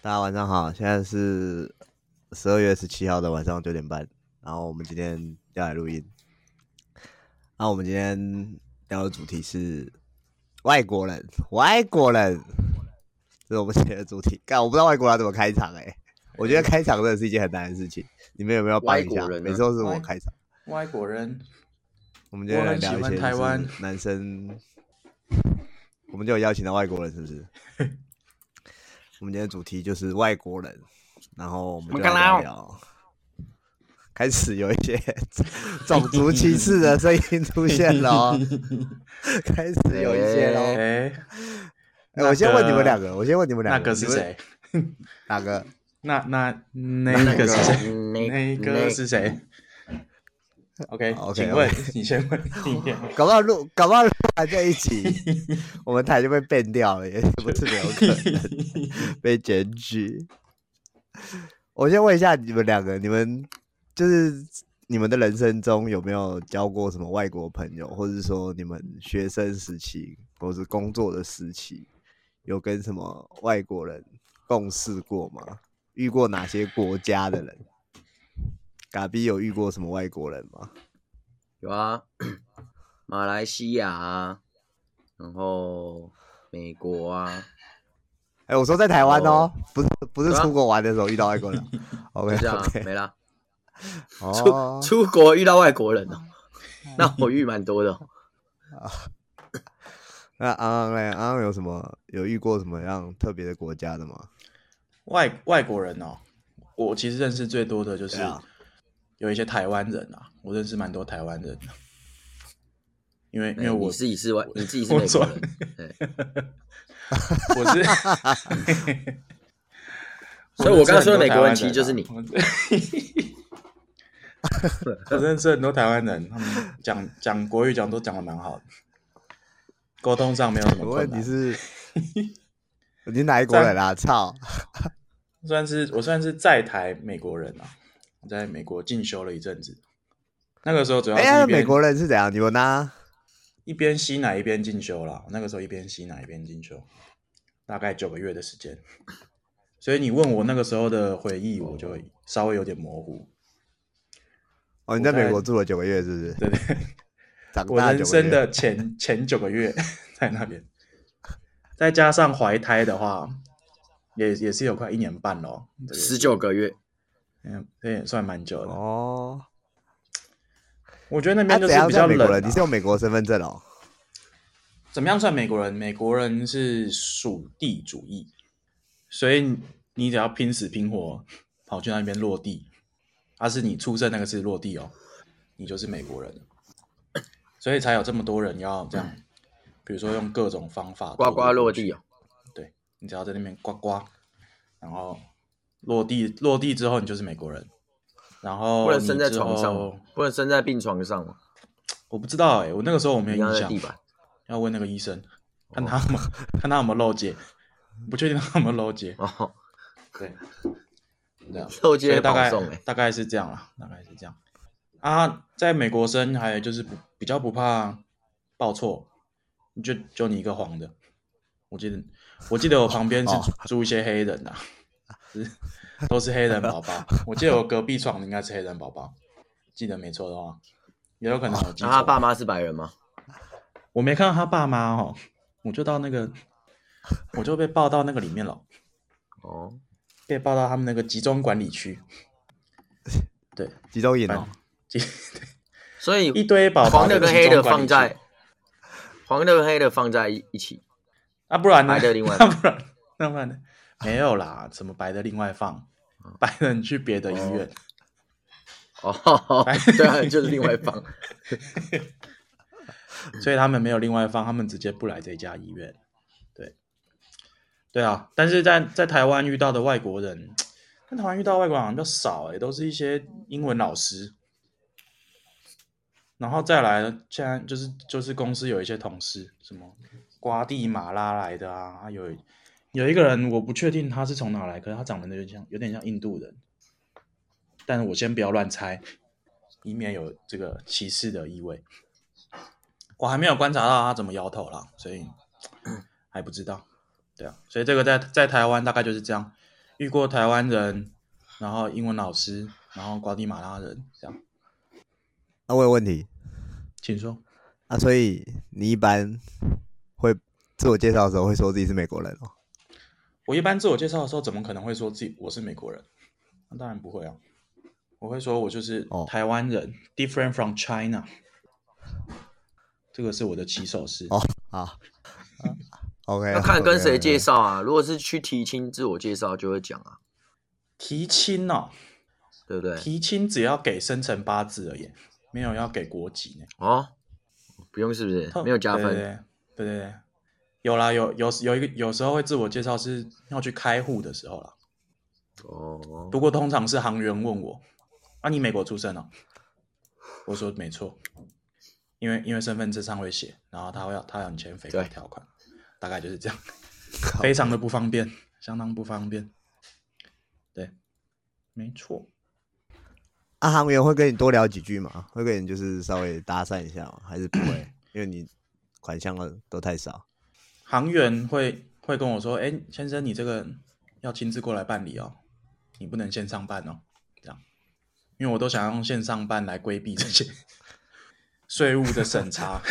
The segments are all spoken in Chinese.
大家晚上好，现在是十二月十七号的晚上九点半，然后我们今天要来录音。那我们今天聊的主题是外国人，外国人，这是我们今天的主题。干，我不知道外国人怎么开场哎、欸，我觉得开场真的是一件很难的事情。你们有没有帮一下？每次都是我开场。外国人，我们今天来聊一些台湾男生。我们就有邀请到外国人，是不是？我们今天的主题就是外国人，然后我们就来聊聊。开始有一些 种族歧视的声音出现了，开始有一些喽。哎，我先问你们两个，我先问你们两个，那个是谁？哪个？那那那个是谁？那个是谁？OK，, okay 请问 okay. 你先问。搞不好录，搞不好录完在一起，我们台就被 ban 掉了，也不是没有可能被检举。我先问一下你们两个，你们就是你们的人生中有没有交过什么外国朋友，或者是说你们学生时期或是工作的时期，有跟什么外国人共事过吗？遇过哪些国家的人？嘎比有遇过什么外国人吗？有啊，马来西亚啊，然后美国啊。哎、欸，我说在台湾哦，不是不是出国玩的时候遇到外国人。OK，这样没了。哦，出出国遇到外国人哦，那我遇蛮多的。那安安嘞，安安有什么有遇过什么样特别的国家的吗？外外国人哦，我其实认识最多的就是。有一些台湾人啊，我认识蛮多台湾人的，因为因为我自己是外，你自己是美国人，我是 所以我刚刚说的美国人其实就是你。我认识很多台湾人，他们讲讲国语讲都讲的蛮好的，沟通上没有什么问题。问题是，你哪一国人啊？操！算是我算是在台美国人啊。在美国进修了一阵子，那个时候主要是、欸、美国人是怎样？你们呢？一边吸奶一边进修了。那个时候一边吸奶一边进修，大概九个月的时间。所以你问我那个时候的回忆，我就稍微有点模糊。哦，你在美国住了九个月，是不是？对对，我人生的前前九个月在那边，再加上怀胎的话，也也是有快一年半咯，十九个月。嗯，这也算蛮久的哦。我觉得那边就是比较冷、啊。啊、你是有美国身份证哦？怎么样算美国人？美国人是属地主义，所以你只要拼死拼活跑去那边落地，而、啊、是你出生那个是落地哦，你就是美国人。所以才有这么多人要这样，比如说用各种方法呱呱落地哦。对，你只要在那边呱呱，然后。落地落地之后，你就是美国人，然后不能生在床上，不能生在病床上吗？我不知道哎、欸，我那个时候我没有印象，要问那个医生，看他们、哦、看他有没有漏接，不确定他有没有漏接。哦，对，这样漏接大概大概是这样啦，大概是这样啊。在美国生还有就是不比较不怕报错，就就你一个黄的，我记得我记得我旁边是住一些黑人的、啊。是，都是黑人宝宝。我记得我隔壁床的应该是黑人宝宝，记得没错的话，也有可能有记错。他爸妈是白人吗？我没看到他爸妈哦，我就到那个，我就被抱到那个里面了。哦，被抱到他们那个集中管理区。对，集中营哦。集，所以一堆宝宝黄的跟黑的放在，黄的跟黑的放在一起。啊，不然呢？白的另外，那不然，那不然呢？没有啦，怎么白的另外放，白的你去别的医院。哦，哦 对啊，就是另外放。所以他们没有另外放，他们直接不来这家医院。对，对啊。但是在在台湾遇到的外国人，在台湾遇到外国人好像比较少诶，都是一些英文老师。然后再来，现在就是就是公司有一些同事，什么瓜地马拉来的啊，有。有一个人，我不确定他是从哪来，可是他长得有点像，有点像印度人。但是我先不要乱猜，以免有这个歧视的意味。我还没有观察到他怎么摇头啦，所以 还不知道。对啊，所以这个在在台湾大概就是这样。遇过台湾人，然后英文老师，然后瓜地马拉人这样。那、啊、我有问题，请说。啊，所以你一般会自我介绍的时候会说自己是美国人哦？我一般自我介绍的时候，怎么可能会说自己我是美国人？那当然不会啊，我会说我就是台湾人、哦、，different from China。这个是我的起手式。哦，好。OK，要看跟谁介绍啊。如果是去提亲自我介绍，就会讲啊。提亲哦，对不对？提亲只要给生辰八字而已，没有要给国籍呢。哦，不用是不是？没有加分。对对对，对对，有啦，有有有一个有时候会自我介绍是要去开户的时候啦。哦。不过通常是行员问我，啊，你美国出生哦？我说没错，因为因为身份证上会写，然后他会要他要你签肥皂条款。大概就是这样，非常的不方便，相当不方便。对，没错。啊，行员会跟你多聊几句吗？会跟你就是稍微搭讪一下吗？还是不会？因为你款项的都太少。行员会会跟我说：“哎、欸，先生，你这个要亲自过来办理哦，你不能线上办哦。”这样，因为我都想用线上办来规避这些 税务的审查。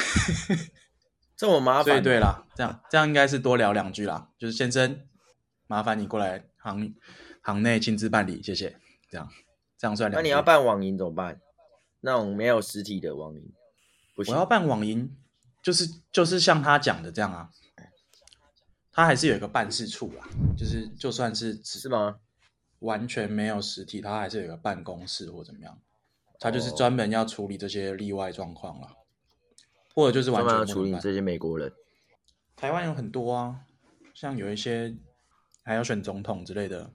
这么麻烦？对对啦，这样这样应该是多聊两句啦。就是先生，麻烦你过来行行内亲自办理，谢谢。这样这样算两。那你要办网银怎么办？那种没有实体的网银，不行。我要办网银，就是就是像他讲的这样啊，他还是有一个办事处啦。就是就算是是吗？完全没有实体，他还是有一个办公室或怎么样，他就是专门要处理这些例外状况了。或者就是完全处理这些美国人，台湾有很多啊，像有一些还要选总统之类的，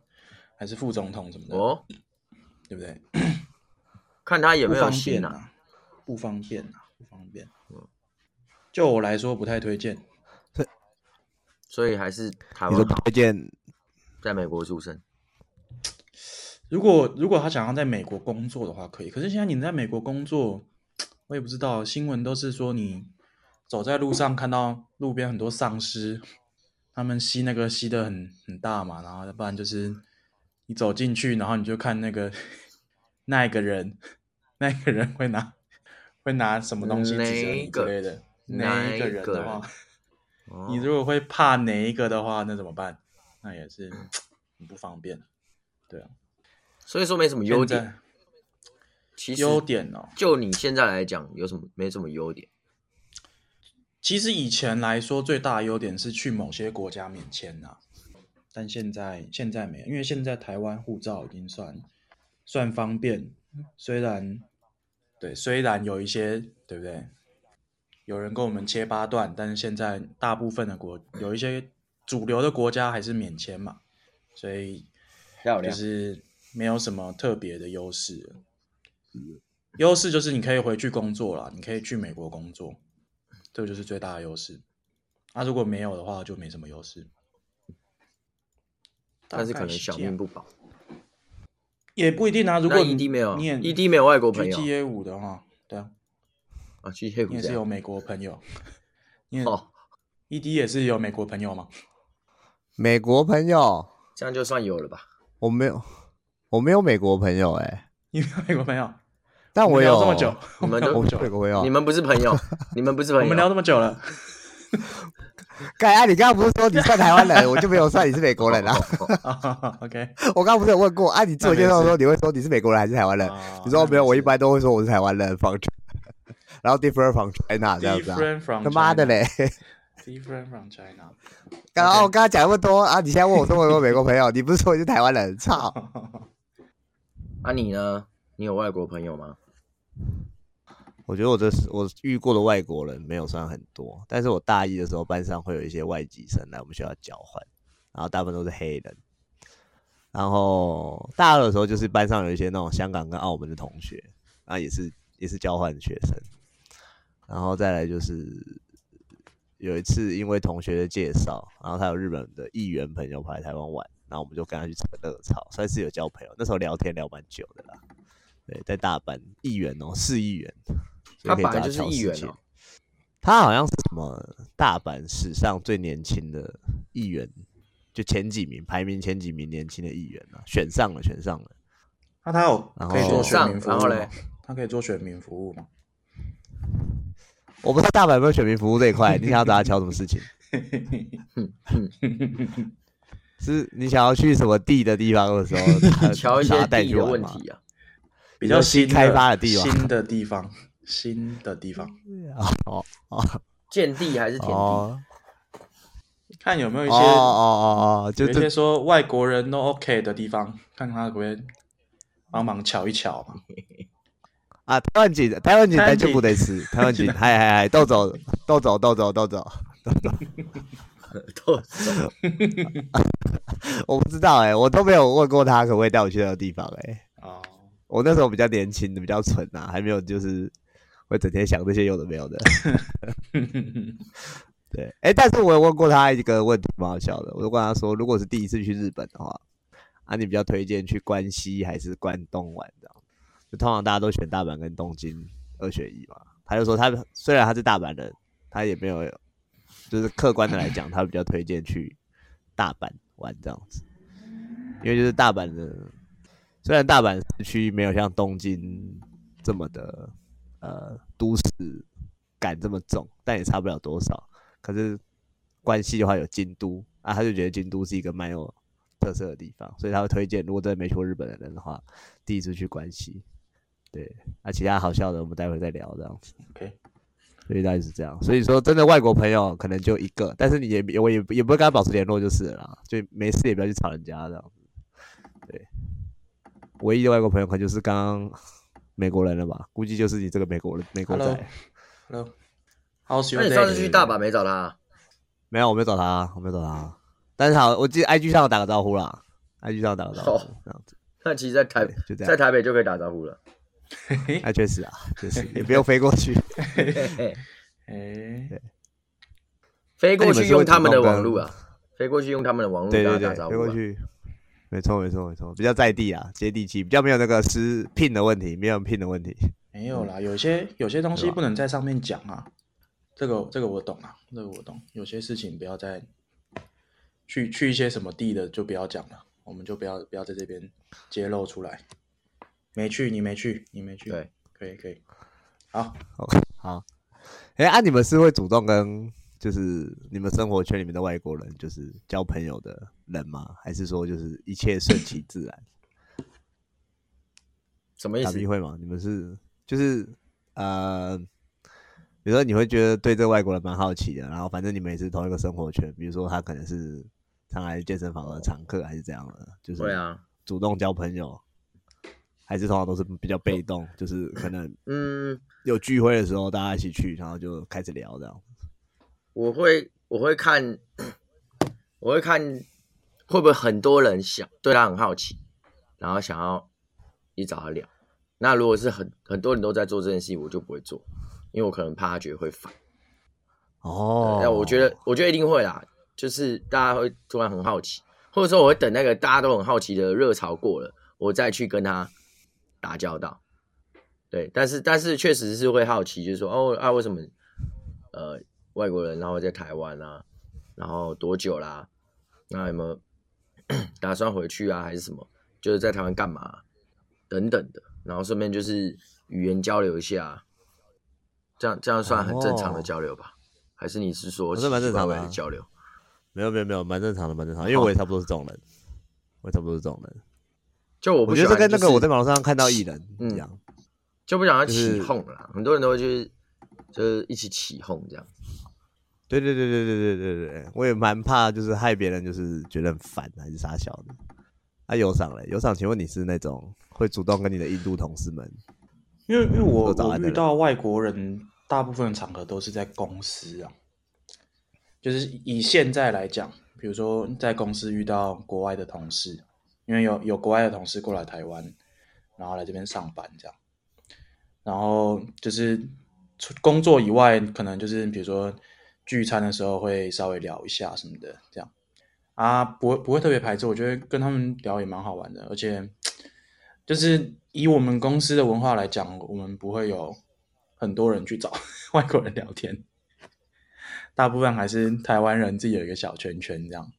还是副总统什么的，哦，对不对？看他有没有线啊，不方便啊，不方便。就我来说，不太推荐。所以还是台湾推荐在美国出生。如果如果他想要在美国工作的话，可以。可是现在你在美国工作。我也不知道，新闻都是说你走在路上看到路边很多丧尸，他们吸那个吸的很很大嘛，然后要不然就是你走进去，然后你就看那个那一个人，那一个人会拿会拿什么东西指着你之类的，那一个人的话，你如果会怕哪一个的话，那怎么办？那也是 很不方便，对啊，所以说没什么优点。其实优点哦，就你现在来讲，有什么没什么优点？其实以前来说，最大的优点是去某些国家免签呐，但现在现在没有，因为现在台湾护照已经算算方便，虽然对，虽然有一些对不对？有人跟我们切八段，但是现在大部分的国有一些主流的国家还是免签嘛，所以就是没有什么特别的优势。优势就是你可以回去工作了，你可以去美国工作，这个就是最大的优势。那、啊、如果没有的话，就没什么优势。但是可能小命不保，也不一定啊。如果 ED 没有，你 ED 没有外国朋友，GA 五的话，对啊，也是有美国朋友。哦，ED 也是有美国朋友吗？美国朋友，这样就算有了吧？我没有，我没有美国朋友、欸，哎，你没有美国朋友？但我有聊这么久，我们都你们不是朋友，你们不是朋友。我们聊这么久了，盖啊！你刚刚不是说你算台湾人，我就没有算你是美国人啊。OK，我刚刚不是有问过啊？你自我介绍的时候，你会说你是美国人还是台湾人？你说没有，我一般都会说我是台湾人，from，然后 different from China 这样子啊。他妈的嘞！Different from China。刚刚我刚刚讲那么多啊，你现在问我说我有没有美国朋友，你不是说你是台湾人？操！啊你呢？你有外国朋友吗？我觉得我这是我遇过的外国人没有算很多，但是我大一的时候班上会有一些外籍生来我们学校交换，然后大部分都是黑人。然后大二的时候就是班上有一些那种香港跟澳门的同学，然后也是也是交换学生。然后再来就是有一次因为同学的介绍，然后他有日本的议员朋友跑来台湾玩，然后我们就跟他去扯热炒，算是有交朋友。那时候聊天聊蛮久的啦。对，在大阪议员哦，市议员。他本来就是议员哦，他好像是什么大阪史上最年轻的议员，就前几名，排名前几名年轻的议员啊，选上了，选上了。那他有可以做选民服务然后嘞，他可以做选民服务吗？我不知道大阪有没有选民服务这一块，你想要找他敲什么事情？是你想要去什么地的地方的时候，敲一些地的问题啊，比较新开发的地方，新的地方，新的地方。哦哦，建地还是田地？看有没有一些哦哦哦，就有些说外国人都 OK 的地方，看他可不可以帮忙瞧一瞧嘛。啊，台湾景，台湾景咱就不得吃，台湾景，嗨嗨嗨，都走，都走，都走，都走，都走。我不知道哎、欸，我都没有问过他可不可以带我去那个地方哎、欸。哦，我那时候比较年轻的，比较蠢啊，还没有就是会整天想这些有的没有的。对，哎、欸，但是我有问过他一个问题，蛮好笑的。我就问他说，如果是第一次去日本的话，啊，你比较推荐去关西还是关东玩这样？通常大家都选大阪跟东京二选一嘛。他就说他虽然他是大阪人，他也没有。就是客观的来讲，他比较推荐去大阪玩这样子，因为就是大阪的，虽然大阪市区没有像东京这么的呃都市感这么重，但也差不了多少。可是关西的话有京都啊，他就觉得京都是一个蛮有特色的地方，所以他会推荐如果真的没去过日本的人的话，第一次去关西。对，那、啊、其他好笑的我们待会再聊这样子。OK。所以大概是这样，所以说真的外国朋友可能就一个，但是你也我也也不会跟他保持联络就是了啦，就没事也不要去吵人家这样子。对，唯一的外国朋友可能就是刚刚美国人了吧？估计就是你这个美国人，美国仔。Hello，好喜欢。那你上次去大阪没找他、啊？没有，我没有找他，我没有找他。但是好，我记得 IG 上打个招呼啦，IG 上打个招呼、哦、这样子。那其实，在台就在台北就可以打招呼了。那 确实啊，确实 也不用飞过去。哎，飞过去用他们的网络啊，飞过去用他们的网络对对对，飞过去，没错没错没错，比较在地啊，接地气，比较没有那个失聘的问题，没有聘的问题。没有啦，有些有些东西不能在上面讲啊，这个这个我懂啊，这个我懂。有些事情不要再去去一些什么地的就不要讲了，我们就不要不要在这边揭露出来。没去，你没去，你没去。对，可以，可以。好，好，好。哎，啊，你们是会主动跟就是你们生活圈里面的外国人就是交朋友的人吗？还是说就是一切顺其自然？什么意思？会吗？你们是就是呃，比如说你会觉得对这个外国人蛮好奇的，然后反正你们也是同一个生活圈，比如说他可能是常来健身房的常客，还是这样的？就是对啊，主动交朋友。还是通常都是比较被动，就是可能嗯有聚会的时候大家一起去，然后就开始聊这样。我会我会看，我会看会不会很多人想对他很好奇，然后想要一找他聊。那如果是很很多人都在做这件事情，我就不会做，因为我可能怕他觉得会烦。哦，那我觉得我觉得一定会啦，就是大家会突然很好奇，或者说我会等那个大家都很好奇的热潮过了，我再去跟他。打交道，对，但是但是确实是会好奇，就是说哦啊，为什么呃外国人然后在台湾啊，然后多久啦、啊？那有没有打算回去啊？还是什么？就是在台湾干嘛、啊？等等的，然后顺便就是语言交流一下，这样这样算很正常的交流吧？哦、还是你是说是蛮正常的交流？没有没有没有，蛮正常的，蛮正常的，因为我也差不多是这种人，我也差不多是这种人。就我不觉得跟那个我在网络上看到艺人一样，就不想要起哄了。很多人都会就是就是一起起哄这样。对对对对对对对对，我也蛮怕就是害别人，就是觉得很烦还是傻笑的。啊，有赏嘞，有赏，请问你是那种会主动跟你的印度同事们？因为因为我我遇到外国人，大部分场合都是在公司啊。就是以现在来讲，比如说在公司遇到国外的同事。因为有有国外的同事过来台湾，然后来这边上班这样，然后就是工作以外，可能就是比如说聚餐的时候会稍微聊一下什么的这样，啊，不会不会特别排斥，我觉得跟他们聊也蛮好玩的，而且就是以我们公司的文化来讲，我们不会有很多人去找 外国人聊天，大部分还是台湾人自己有一个小圈圈这样。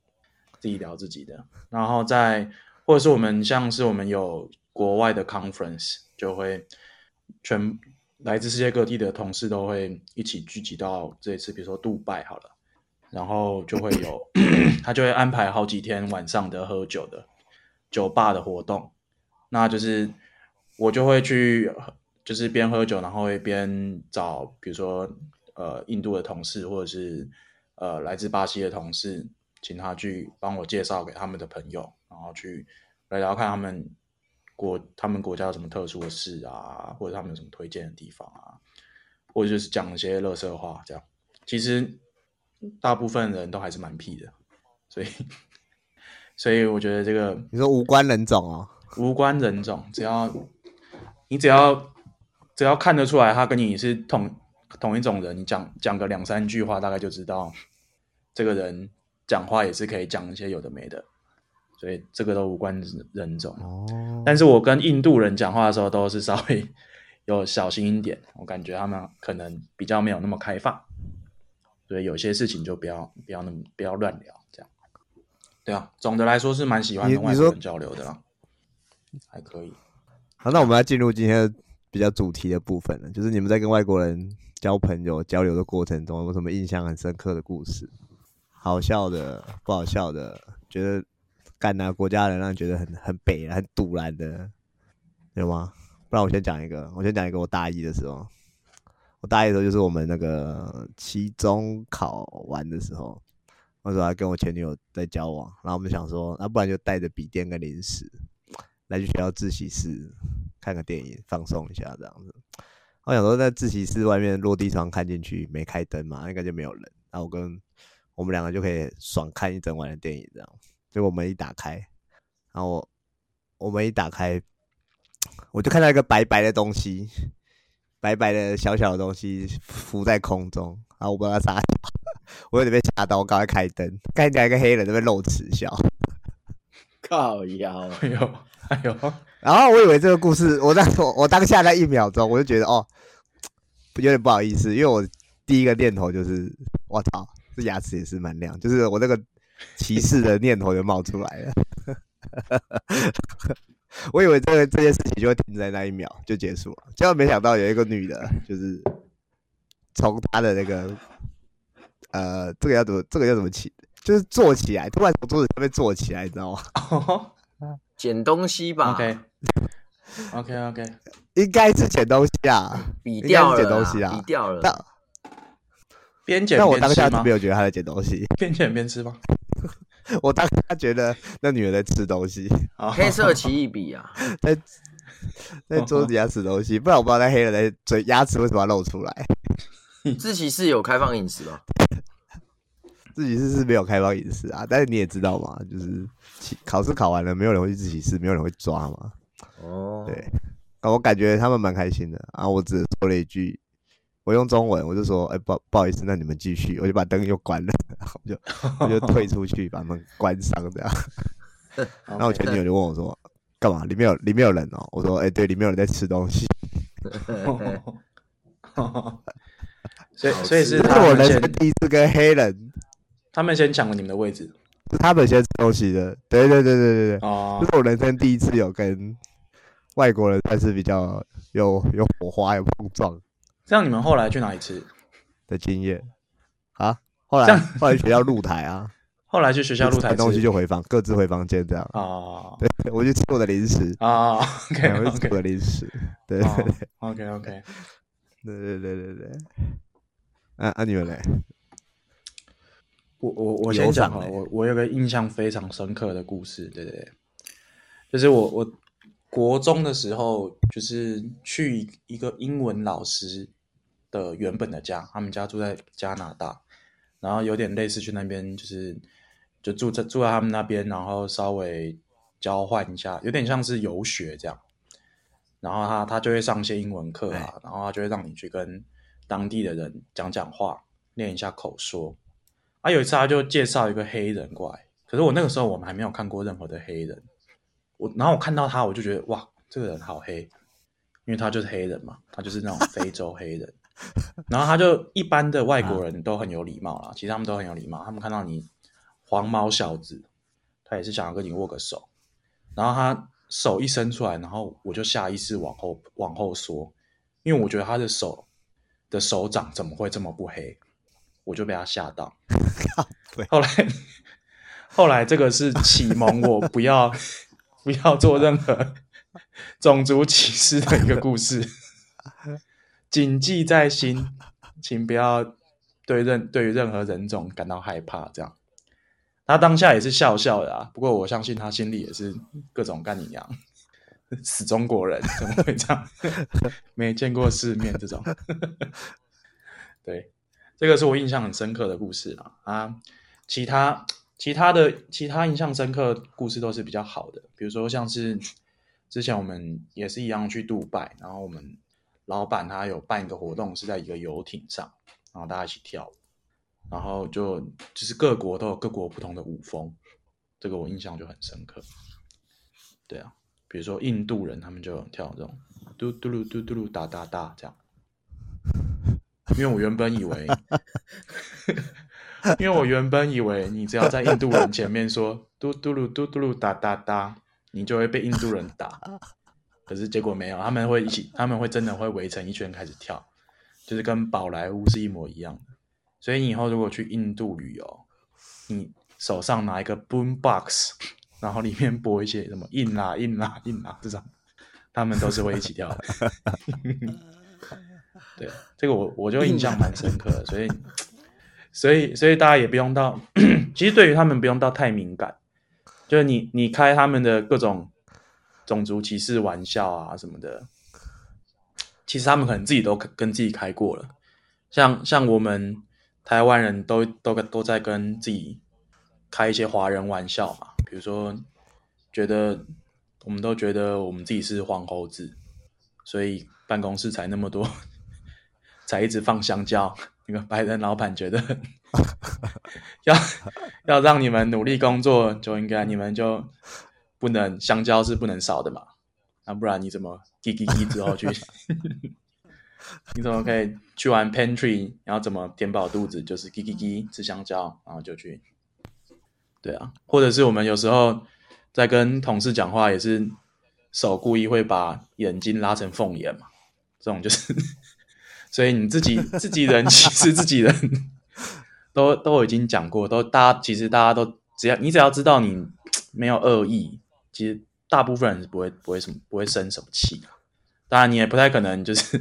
自己聊自己的，然后在或者是我们像是我们有国外的 conference，就会全来自世界各地的同事都会一起聚集到这一次，比如说杜拜好了，然后就会有 他就会安排好几天晚上的喝酒的酒吧的活动，那就是我就会去。就是边喝酒，然后会边找，比如说，呃，印度的同事，或者是呃，来自巴西的同事，请他去帮我介绍给他们的朋友，然后去来聊看他们国他们国家有什么特殊的事啊，或者他们有什么推荐的地方啊，或者就是讲一些乐色话，这样。其实大部分人都还是蛮屁的，所以 所以我觉得这个你说无关人种哦，无关人种，只要你只要。只要看得出来，他跟你是同同一种人，你讲讲个两三句话，大概就知道这个人讲话也是可以讲一些有的没的，所以这个都无关人种。哦，但是我跟印度人讲话的时候，都是稍微有小心一点，我感觉他们可能比较没有那么开放，所以有些事情就不要不要那么不要乱聊，这样。对啊，总的来说是蛮喜欢跟外国人交流的啦，还可以。好，那我们要进入今天的。比较主题的部分呢，就是你们在跟外国人交朋友、交流的过程中，有什么印象很深刻的故事？好笑的、不好笑的，觉得干哪国家的人让觉得很很北、很堵然的，有吗？不然我先讲一个，我先讲一个。我大一的时候，我大一的时候就是我们那个期中考完的时候，那时候还跟我前女友在交往，然后我们想说，那不然就带着笔电跟零食来去学校自习室。看个电影放松一下这样子，我想说在自习室外面落地窗看进去没开灯嘛，应该就没有人，然后我跟我们两个就可以爽看一整晚的电影这样。结果我们一打开，然后我，我们一打开，我就看到一个白白的东西，白白的小小的东西浮在空中，然后我不知道啥，我有点被吓到，我赶快开灯，看起来一个黑人在那边露齿笑，靠腰，哎呦，哎呦。然后我以为这个故事，我当我我当下那一秒钟，我就觉得哦，有点不好意思，因为我第一个念头就是，我操，这牙齿也是蛮亮，就是我那个 歧视的念头就冒出来了。我以为这个这件事情就会停在那一秒就结束了，结果没想到有一个女的，就是从她的那个呃，这个要怎么，这个要怎么起，就是坐起来，突然从桌子上面坐起来，你知道吗？捡东西吧。OK，OK，OK，应该是捡东西啊，比掉了，捡东西啊，笔掉了。边捡边吃吗？但我当下就没有觉得他在捡东西，边捡边吃吗？我当他觉得那女人在吃东西，黑色奇异笔啊，在在桌子底下吃东西，不然我不知道那黑人的嘴牙齿为什么要露出来。自习室有开放饮食吗？自习室是没有开放饮食啊，但是你也知道嘛，就是考试考完了，没有人会去自习室，没有人会抓嘛。哦，对，我感觉他们蛮开心的啊。我只说了一句，我用中文，我就说，哎、欸，不不好意思，那你们继续，我就把灯又关了，然后我就我就退出去，把门关上这样。然后我前女友就问我说，干嘛？里面有里面有人哦？我说，哎、欸，对，里面有人在吃东西。所以所以是我人生第一次跟黑人。他们先抢了你们的位置，是他们先吃东西的。对对对对对对，哦，这是我人生第一次有跟外国人，但是比较有有火花、有碰撞。这样你们后来去哪里吃的经验啊？后来 后来学校露台啊，后来去学校露台吃东西就回房，各自回房间这样。哦，对，我去吃我的零食啊，OK，我去吃我的零食。对对对，OK OK，对对对对对。啊啊，你们嘞？我我我先讲哈，我我有个印象非常深刻的故事，对对对，就是我我国中的时候，就是去一个英文老师的原本的家，他们家住在加拿大，然后有点类似去那边，就是就住在住在他们那边，然后稍微交换一下，有点像是游学这样，然后他他就会上一些英文课啊，然后他就会让你去跟当地的人讲讲话，练一下口说。啊，有一次他就介绍一个黑人过来，可是我那个时候我们还没有看过任何的黑人，我然后我看到他，我就觉得哇，这个人好黑，因为他就是黑人嘛，他就是那种非洲黑人。然后他就一般的外国人都很有礼貌啦，其实他们都很有礼貌，他们看到你黄毛小子，他也是想要跟你握个手，然后他手一伸出来，然后我就下意识往后往后缩，因为我觉得他的手的手掌怎么会这么不黑，我就被他吓到。后来后来这个是启蒙我不要 不要做任何种族歧视的一个故事，谨记在心，请不要。对任对于任何人种感到害怕，这样，他当下也是笑笑的啊。不过我相信他心里也是各种干你娘，死中国人怎么会这样？没见过世面这种。对，这个是我印象很深刻的故事啊。啊，其他其他的其他印象深刻故事都是比较好的，比如说像是之前我们也是一样去杜拜，然后我们老板他有办一个活动，是在一个游艇上。然后大家一起跳舞，然后就就是各国都有各国不同的舞风，这个我印象就很深刻。对啊，比如说印度人他们就有跳这种嘟嘟噜嘟嘟噜哒哒哒这样。因为我原本以为，因为我原本以为你只要在印度人前面说嘟嘟噜嘟嘟噜哒哒哒，你就会被印度人打。可是结果没有，他们会一起，他们会真的会围成一圈开始跳。就是跟宝莱坞是一模一样的，所以你以后如果去印度旅游，你手上拿一个 boom box，然后里面播一些什么印啦印啦印啦这种，他们都是会一起跳的。对，这个我我就印象蛮深刻的，所以 所以所以大家也不用到，其实对于他们不用到太敏感，就是你你开他们的各种种族歧视玩笑啊什么的。其实他们可能自己都跟自己开过了，像像我们台湾人都都都在跟自己开一些华人玩笑嘛，比如说觉得我们都觉得我们自己是黄猴子，所以办公室才那么多，才一直放香蕉。那个白人老板觉得 要要让你们努力工作，就应该你们就不能香蕉是不能少的嘛，那不然你怎么？叽叽叽之后去，你怎么可以去玩 pantry？然后怎么填饱肚子？就是叽叽叽吃香蕉，然后就去。对啊，或者是我们有时候在跟同事讲话，也是手故意会把眼睛拉成凤眼嘛。这种就是，所以你自己自己人 其实自己人，都都已经讲过，都大家其实大家都只要你只要知道你没有恶意，其实。大部分人是不会不会什么不会生什么气的，当然你也不太可能就是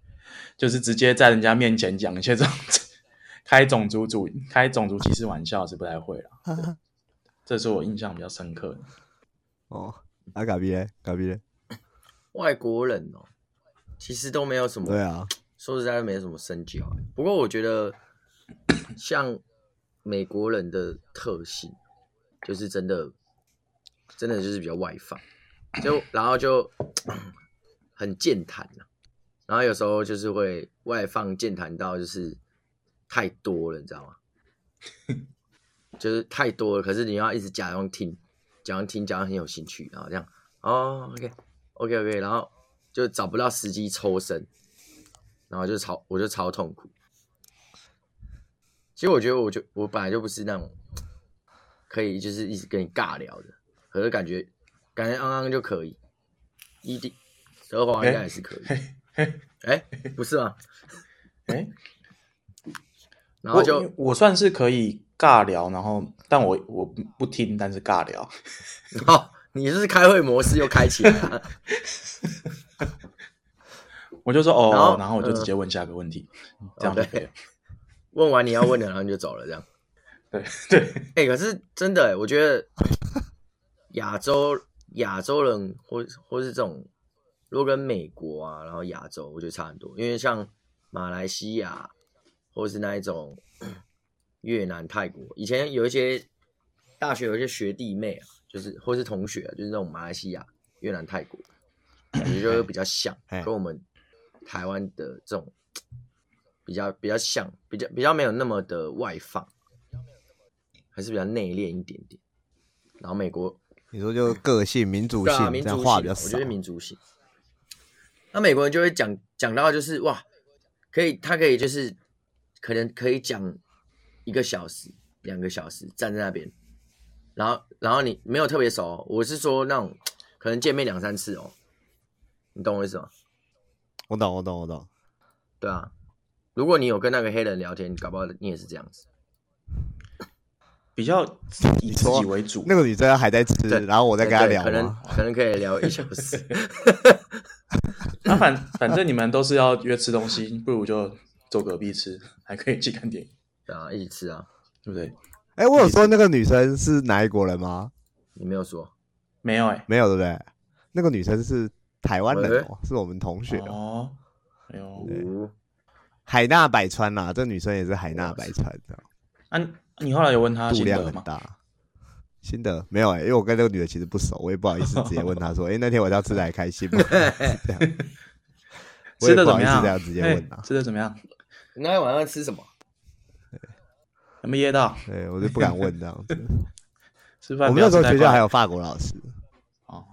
就是直接在人家面前讲一些这种 开种族主开种族歧视玩笑是不太会了，这是我印象比较深刻的。哦，阿嘎比嘞，嘎比嘞，外国人哦，其实都没有什么，对啊，说实在没有什么深交。不过我觉得像美国人的特性，就是真的。真的就是比较外放，就然后就很健谈，然后有时候就是会外放健谈到就是太多了，你知道吗？就是太多了，可是你要一直假装听，假装听，假装很有兴趣，然后这样哦，OK OK OK，然后就找不到时机抽身，然后就超我就超痛苦。其实我觉得我就我本来就不是那种可以就是一直跟你尬聊的。可是感觉感觉昂昂就可以，一定德华应该也是可以。哎、不是吗？哎、欸，然后就我，我算是可以尬聊，然后但我我不听，但是尬聊。哦，你是开会模式又开启了。我就说哦然后，然后我就直接问下个问题，呃、这样就可以、哦、问完你要问的，然后你就走了，这样。对对。哎、欸，可是真的，我觉得。亚洲亚洲人或或是这种，如果跟美国啊，然后亚洲，我觉得差很多。因为像马来西亚，或是那一种越南、泰国，以前有一些大学有一些学弟妹啊，就是或是同学啊，就是那种马来西亚、越南、泰国，感觉就会比较像，跟我们台湾的这种比较比较像，比较比较没有那么的外放，还是比较内敛一点点。然后美国。你说就个性、民族性，这样话比较少。我觉得民族性。那美国人就会讲讲到就是哇，可以他可以就是可能可以讲一个小时、两个小时站在那边，然后然后你没有特别熟，我是说那种可能见面两三次哦，你懂我意思吗？我懂，我懂，我懂。对啊，如果你有跟那个黑人聊天，搞不好你也是这样子，比较以自己为主。那个女生还在吃，然后我在跟她聊，可能可能可以聊一小时。那、啊、反反正你们都是要约吃东西，不如就坐隔壁吃，还可以一起看电影。对啊，一起吃啊，对不对？哎、欸，我有说那个女生是哪一国人吗？你没有说，没有哎、欸，没有对不对？那个女生是台湾人哦，是我们同学哦。哎呦，海纳百川呐，这女生也是海纳百川的。啊，你后来有问他度量很大？心得没有哎、欸，因为我跟这个女的其实不熟，我也不好意思直接问她说，哎、欸，那天晚上吃的还开心吗？这样，吃的怎么样？这样直接问她，吃的怎么样？那天晚上吃什么？有没噎到？对，我就不敢问这样子。吃饭。我们那时候学校还有法国老师。哦。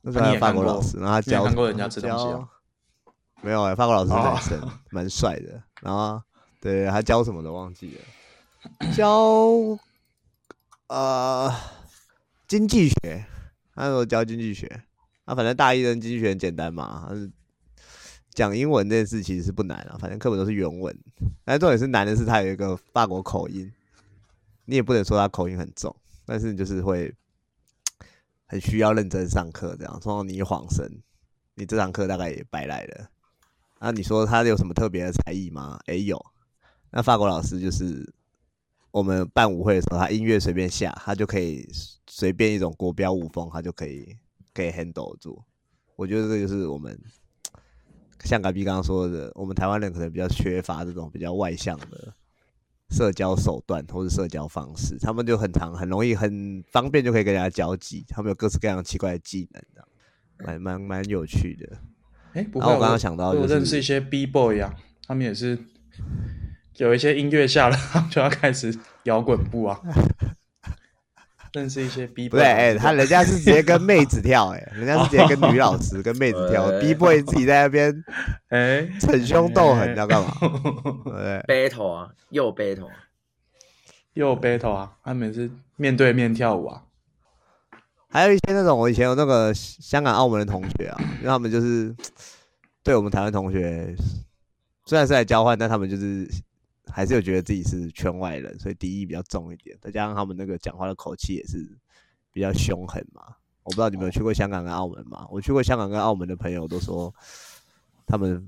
那时候还有法国老师，然后他教。看过人家吃东西啊？没有哎、欸，法国老师是男生，蛮、哦、帅的。然后，对，他教什么都忘记了。教呃经济学，他说教经济学。他反正大一的经济学很简单嘛，讲英文这件事其实是不难啊，反正课本都是原文。但重点是难的是他有一个法国口音，你也不能说他口音很重，但是你就是会很需要认真上课这样。通常你一晃神，你这堂课大概也白来了。啊，你说他有什么特别的才艺吗？诶，有。那法国老师就是我们办舞会的时候，他音乐随便下，他就可以随便一种国标舞风，他就可以可以 handle 住。我觉得这就是我们。像嘎比刚刚说的，我们台湾人可能比较缺乏这种比较外向的社交手段或是社交方式，他们就很常很容易很方便就可以跟人家交际，他们有各式各样奇怪的技能，这样蛮蛮蛮有趣的。哎、欸，不过我刚刚想到、就是，我认识一些 B boy 啊，他们也是有一些音乐下了，他 们就要开始摇滚步啊。认识一些 B boy，对，哎、欸，他人家是直接跟妹子跳、欸，哎，人家是直接跟女老师跟妹子跳，B boy 自己在那边，哎，逞凶斗狠，你知道干嘛？对，battle 啊，又 battle，又 battle 啊，他们是面对面跳舞啊。还有一些那种，我以前有那个香港、澳门的同学啊，因为他们就是对我们台湾同学，虽然是来交换，但他们就是。还是有觉得自己是圈外人，所以敌意比较重一点。再加上他们那个讲话的口气也是比较凶狠嘛。我不知道你们有去过香港跟澳门吗？我去过香港跟澳门的朋友都说，他们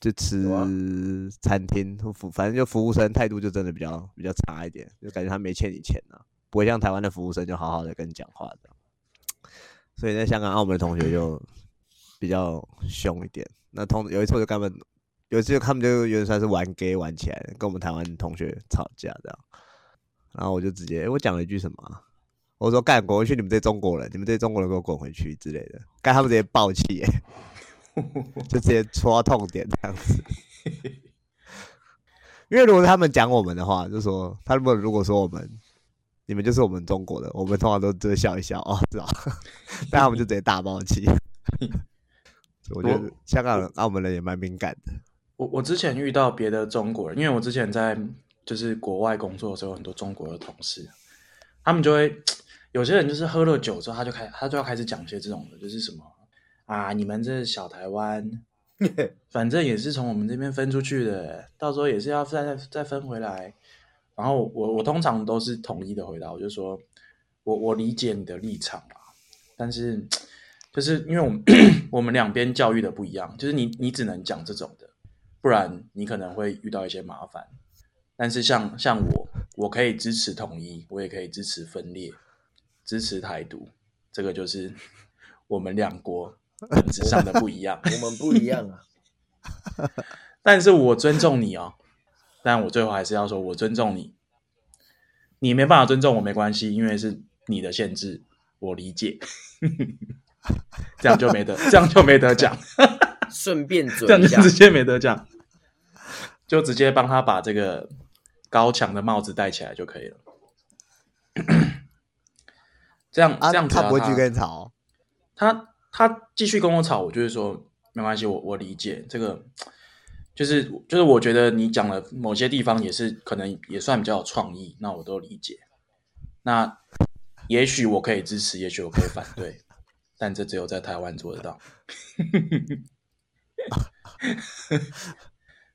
就吃餐厅服，反正就服务生态度就真的比较比较差一点，就感觉他没欠你钱呢、啊，不会像台湾的服务生就好好的跟你讲话的。所以在香港、澳门的同学就比较凶一点。那同有一次我就跟他们。有一次他们就有点算是玩 gay 玩起来，跟我们台湾同学吵架这样，然后我就直接我讲了一句什么，我说干滚回去，你们这中国人，你们这中国人给我滚回去之类的，干他们直接爆气，就直接戳到痛点这样子。因为如果他们讲我们的话，就说他们如果说我们，你们就是我们中国的，我们通常都只会笑一笑哦，是吧？但他们就直接大爆气。我觉得香港人、澳门人也蛮敏感的。我我之前遇到别的中国人，因为我之前在就是国外工作的时候，很多中国的同事，他们就会有些人就是喝了酒之后，他就开他就要开始讲一些这种的，就是什么啊，你们这小台湾，反正也是从我们这边分出去的，到时候也是要再再分回来。然后我我通常都是统一的回答，我就说我我理解你的立场啊，但是就是因为我们 我们两边教育的不一样，就是你你只能讲这种的。不然你可能会遇到一些麻烦，但是像像我，我可以支持统一，我也可以支持分裂，支持台独，这个就是我们两国本质上的不一样。我们不一样啊，但是我尊重你哦，但我最后还是要说，我尊重你，你没办法尊重我没关系，因为是你的限制，我理解，这样就没得，这样就没得讲，顺便嘴这样就直接没得讲。就直接帮他把这个高墙的帽子戴起来就可以了。这样、啊、这样子他，他不会去跟你吵。他他继续跟我吵，我就是说没关系，我我理解这个，就是就是我觉得你讲的某些地方也是可能也算比较有创意，那我都理解。那也许我可以支持，也许我可以反对，但这只有在台湾做得到。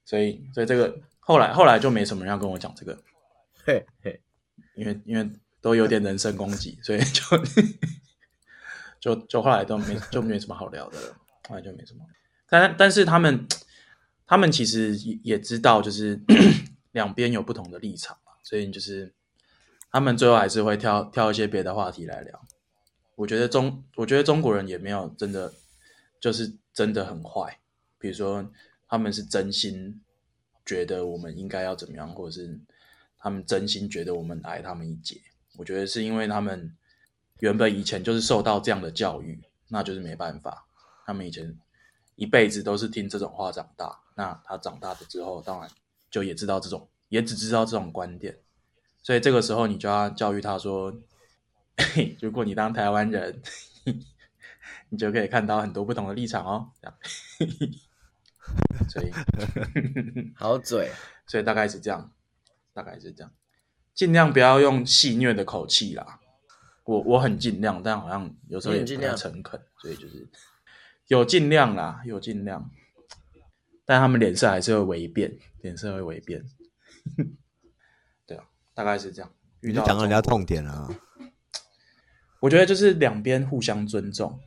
所以，所以这个后来后来就没什么人要跟我讲这个，嘿嘿，因为因为都有点人身攻击，所以就就就后来都没就没什么好聊的了，后来就没什么。但但是他们他们其实也也知道，就是 两边有不同的立场嘛，所以就是。他们最后还是会挑挑一些别的话题来聊。我觉得中，我觉得中国人也没有真的就是真的很坏。比如说，他们是真心觉得我们应该要怎么样，或者是他们真心觉得我们矮他们一截。我觉得是因为他们原本以前就是受到这样的教育，那就是没办法。他们以前一辈子都是听这种话长大，那他长大了之后，当然就也知道这种，也只知道这种观点。所以这个时候，你就要教育他说：“ 如果你当台湾人，你就可以看到很多不同的立场哦。”这样，所以 好嘴，所以大概是这样，大概是这样，尽量不要用戏谑的口气啦。我我很尽量，但好像有时候也不太诚恳，所以就是有尽量啦，有尽量，但他们脸色还是会微变，脸色会微变。对啊大概是这样，遇到讲人家痛点啊。我觉得就是两边互相尊重，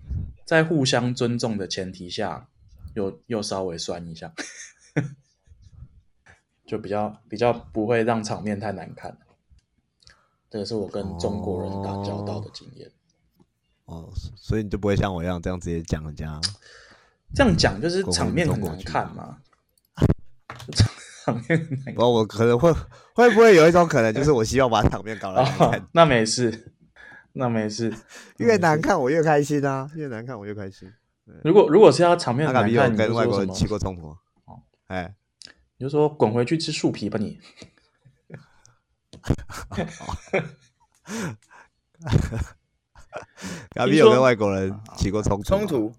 在互相尊重的前提下，又又稍微酸一下，就比较比较不会让场面太难看。这个是我跟中国人打交道的经验。哦，所以你就不会像我一样这样直接讲人家？这样讲就是 场面很难看嘛。我我可能会会不会有一种可能，就是我希望把场面搞得难看。哦，那没事，那没事，越难看我越开心啊，越难看我越开心。如果如果是要场面难看，你跟外国人起过冲突？哦，哎，你就说滚回去吃树皮吧你。嘎比有跟外国人起过冲突？冲突？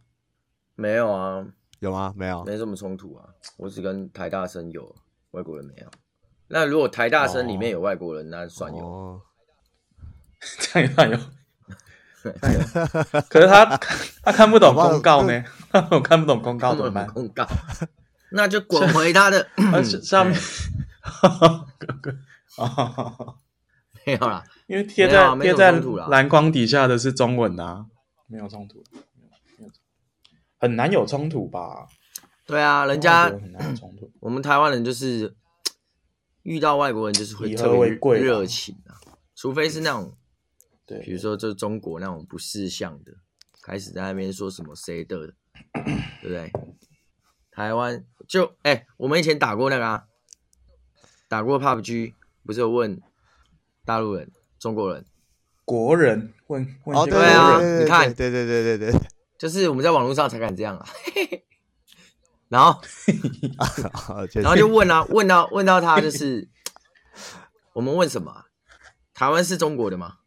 没有啊，有吗？没有，没什么冲突啊，我只跟台大生有。外国人没有，那如果台大生里面有外国人，那算有。哦、这样有。可是他他看不懂公告呢？我看不懂公告怎么办？公告，那就滚回他的。上面。没有啦，因为贴在贴在蓝框底下的是中文啊，没有冲突，很难有冲突吧？对啊，人家我 们台湾人就是遇到外国人就是会特别热情啊，除非是那种，对，比如说就中国那种不识相的，开始在那边说什么谁的，对不对？台湾就哎、欸，我们以前打过那个啊，打过 PUBG，不是有问大陆人、中国人、国人问问哦，对啊，你看，对对对对对，就是我们在网络上才敢这样啊。然后，然后就问啊，问到问到他就是，我们问什么？台湾是中国的吗？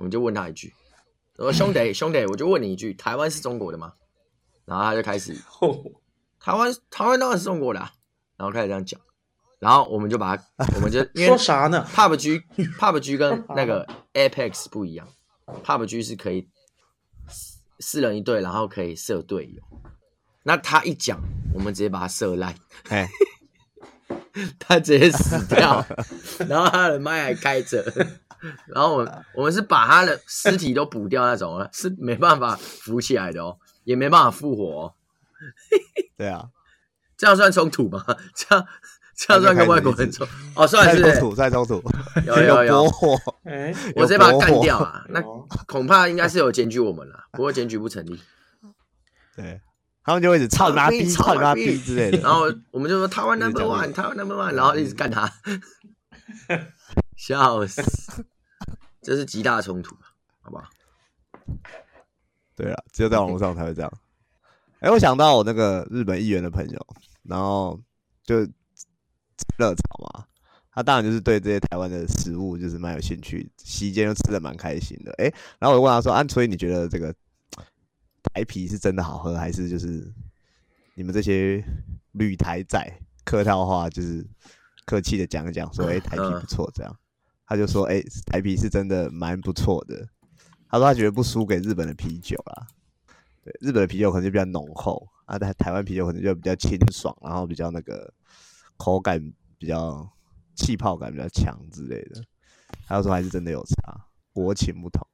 我们就问他一句，我说兄弟兄弟，我就问你一句，台湾是中国的吗？然后他就开始，台湾台湾当然是中国的啊，然后开始这样讲，然后我们就把他，我们就 说啥呢？PUBG PUBG 跟 那个 Apex 不一样，PUBG 是可以四人一队，然后可以射队友。那他一讲，我们直接把他射烂，哎他直接死掉，然后他的麦还开着，然后我们我们是把他的尸体都补掉那种，是没办法浮起来的哦，也没办法复活哦。对啊，这样算冲突吗？这样这样算跟外国人冲？哦，算是冲突，算冲突。有有有，我直接把他干掉啊！那恐怕应该是有检举我们了，不过检举不成立。对。他们就会一直操他逼，操他逼之类的。然后我们就说台湾 number one，台湾 number one，然后一直干他，笑死！这是极大冲突，好不好？对啊，只有在网络上才会这样。哎、欸，我想到我那个日本议员的朋友，然后就热炒嘛，他当然就是对这些台湾的食物就是蛮有兴趣，席间又吃的蛮开心的。哎、欸，然后我就问他说：“啊，所以你觉得这个？”台啤是真的好喝，还是就是你们这些旅台仔客套话，就是客气的讲一讲，说哎、欸、台啤不错这样。他就说：“哎、台啤是真的蛮不错的。”他说他觉得不输给日本的啤酒啦。对，日本的啤酒可能就比较浓厚啊，台台湾啤酒可能就比较清爽，然后比较那个口感比较气泡感比较强之类的。他就说还是真的有差，国情不同。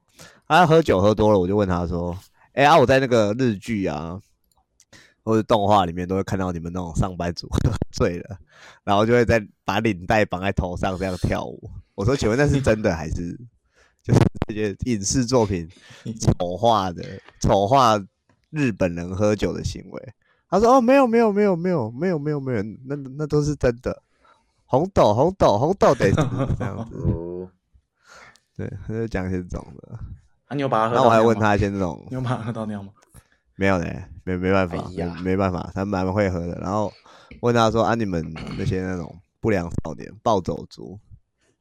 他喝酒喝多了，我就问他说：“哎、啊，我在那个日剧啊。”或者动画里面都会看到你们那种上班族喝 醉了，然后就会在把领带绑在头上这样跳舞。我说，请问那是真的还是就是这些影视作品 丑化的丑化日本人喝酒的行为？他说：哦，没有没有没有没有没有没有没有，那那都是真的。红豆红豆红豆得这样子。对，他就讲一些这种的。啊，你有把他喝？那我还问他一些那种，你有把他喝到那样吗？没有嘞，没没办法，哎、没没办法，他蛮会喝的。然后问他说：“啊，你们那些那种不良少年、暴走族，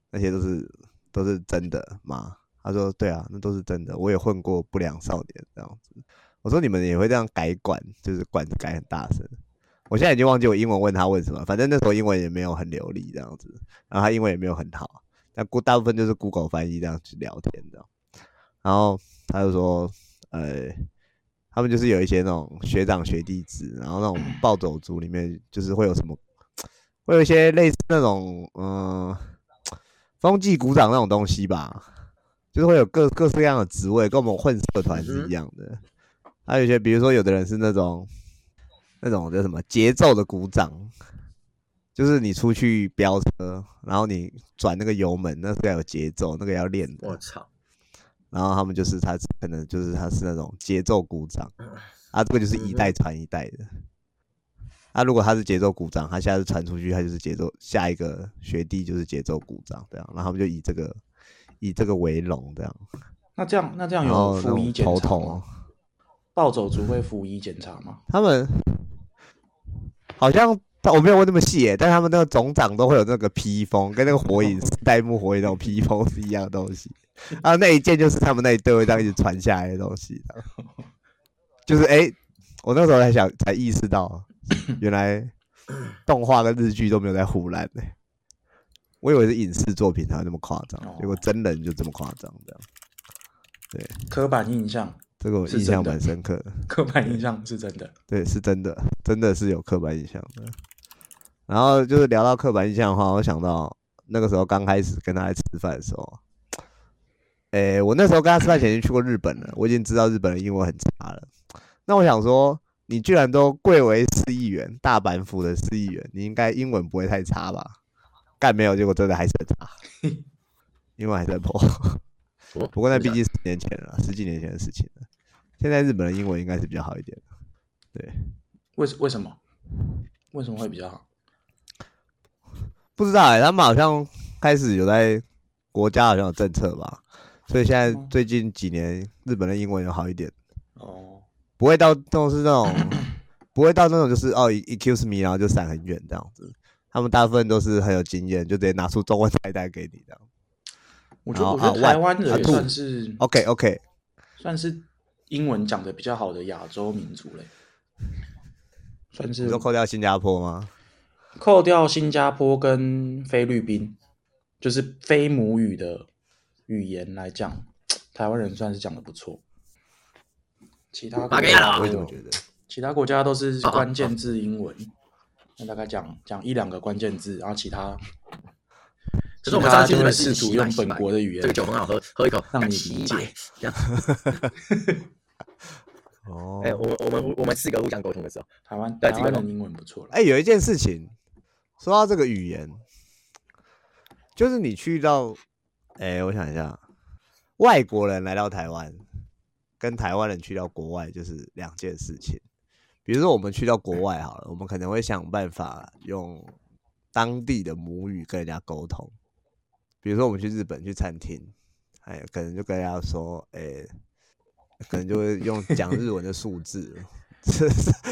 那些都是都是真的吗？”他说：“对啊，那都是真的。我也混过不良少年这样子。”我说：“你们也会这样改管，就是管子改很大声。”我现在已经忘记我英文问他问什么，反正那时候英文也没有很流利这样子，然后他英文也没有很好，但大部分就是 Google 翻译这样去聊天这样。然后他就说：“呃。”他们就是有一些那种学长学弟制，然后那种暴走族里面就是会有什么，会有一些类似那种嗯，风纪鼓掌那种东西吧，就是会有各各式各样的职位，跟我们混社团是一样的。还有一些，比如说有的人是那种那种叫什么节奏的鼓掌，就是你出去飙车，然后你转那个油门，那是要有节奏，那个要练的。我操！然后他们就是他可能就是他是那种节奏鼓掌，啊，这个就是一代传一代的。啊，如果他是节奏鼓掌，他下次传出去，他就是节奏下一个学弟就是节奏鼓掌这样。然后他们就以这个以这个为荣这样。那这样那这样有服仪检查吗？暴走族会服仪检查吗？他们好像我没有问那么细耶，但他们那个总长都会有那个披风，跟那个火影 代目火影那种披风是一样的东西。啊，那一件就是他们那一队会这样一直传下来的东西，就是哎、欸，我那时候才想才意识到，原来动画跟日剧都没有在唬烂呢。我以为是影视作品才会那么夸张，结果真人就这么夸张这样。对，刻板印象，这个我印象蛮深刻的。刻板印象是真的，对，是真的，真的是有刻板印象的。然后就是聊到刻板印象的话，我想到那个时候刚开始跟他在吃饭的时候。诶、欸，我那时候跟他吃饭前已经去过日本了，我已经知道日本的英文很差了。那我想说，你居然都贵为市议员，大阪府的市议员，你应该英文不会太差吧？干没有，结果真的还是很差，英文还是很破。不过那毕竟十年前了，十几年前的事情了。现在日本的英文应该是比较好一点。对，为为什么？为什么会比较好？不知道哎、欸，他们好像开始有在国家好像有政策吧。所以现在最近几年，日本的英文有好一点哦，不会到这种是那种，不会到那种就是哦，excuse me，然后就闪很远这样子。他们大部分都是很有经验，就直接拿出中文菜单给你这样。我觉得，我觉得台湾人算是 OK OK，算是英文讲的比较好的亚洲民族嘞。算是。你说扣掉新加坡吗？扣掉新加坡跟菲律宾，就是非母语的。语言来讲，台湾人算是讲的不错。其他国家，我觉得其他国家都是关键字英文，那大概讲讲一两个关键字，然后其他，其他就会试图用本国的语言。这个酒很好喝，喝一口让你理解。这样。哦，哎，我我们我们四个互相沟通的时候，台湾台湾人英文不错。哎，有一件事情，说到这个语言，就是你去到。哎、欸，我想一下，外国人来到台湾，跟台湾人去到国外就是两件事情。比如说，我们去到国外好了，我们可能会想办法用当地的母语跟人家沟通。比如说，我们去日本去餐厅，哎，可能就跟人家说，哎、欸，可能就会用讲日文的数字，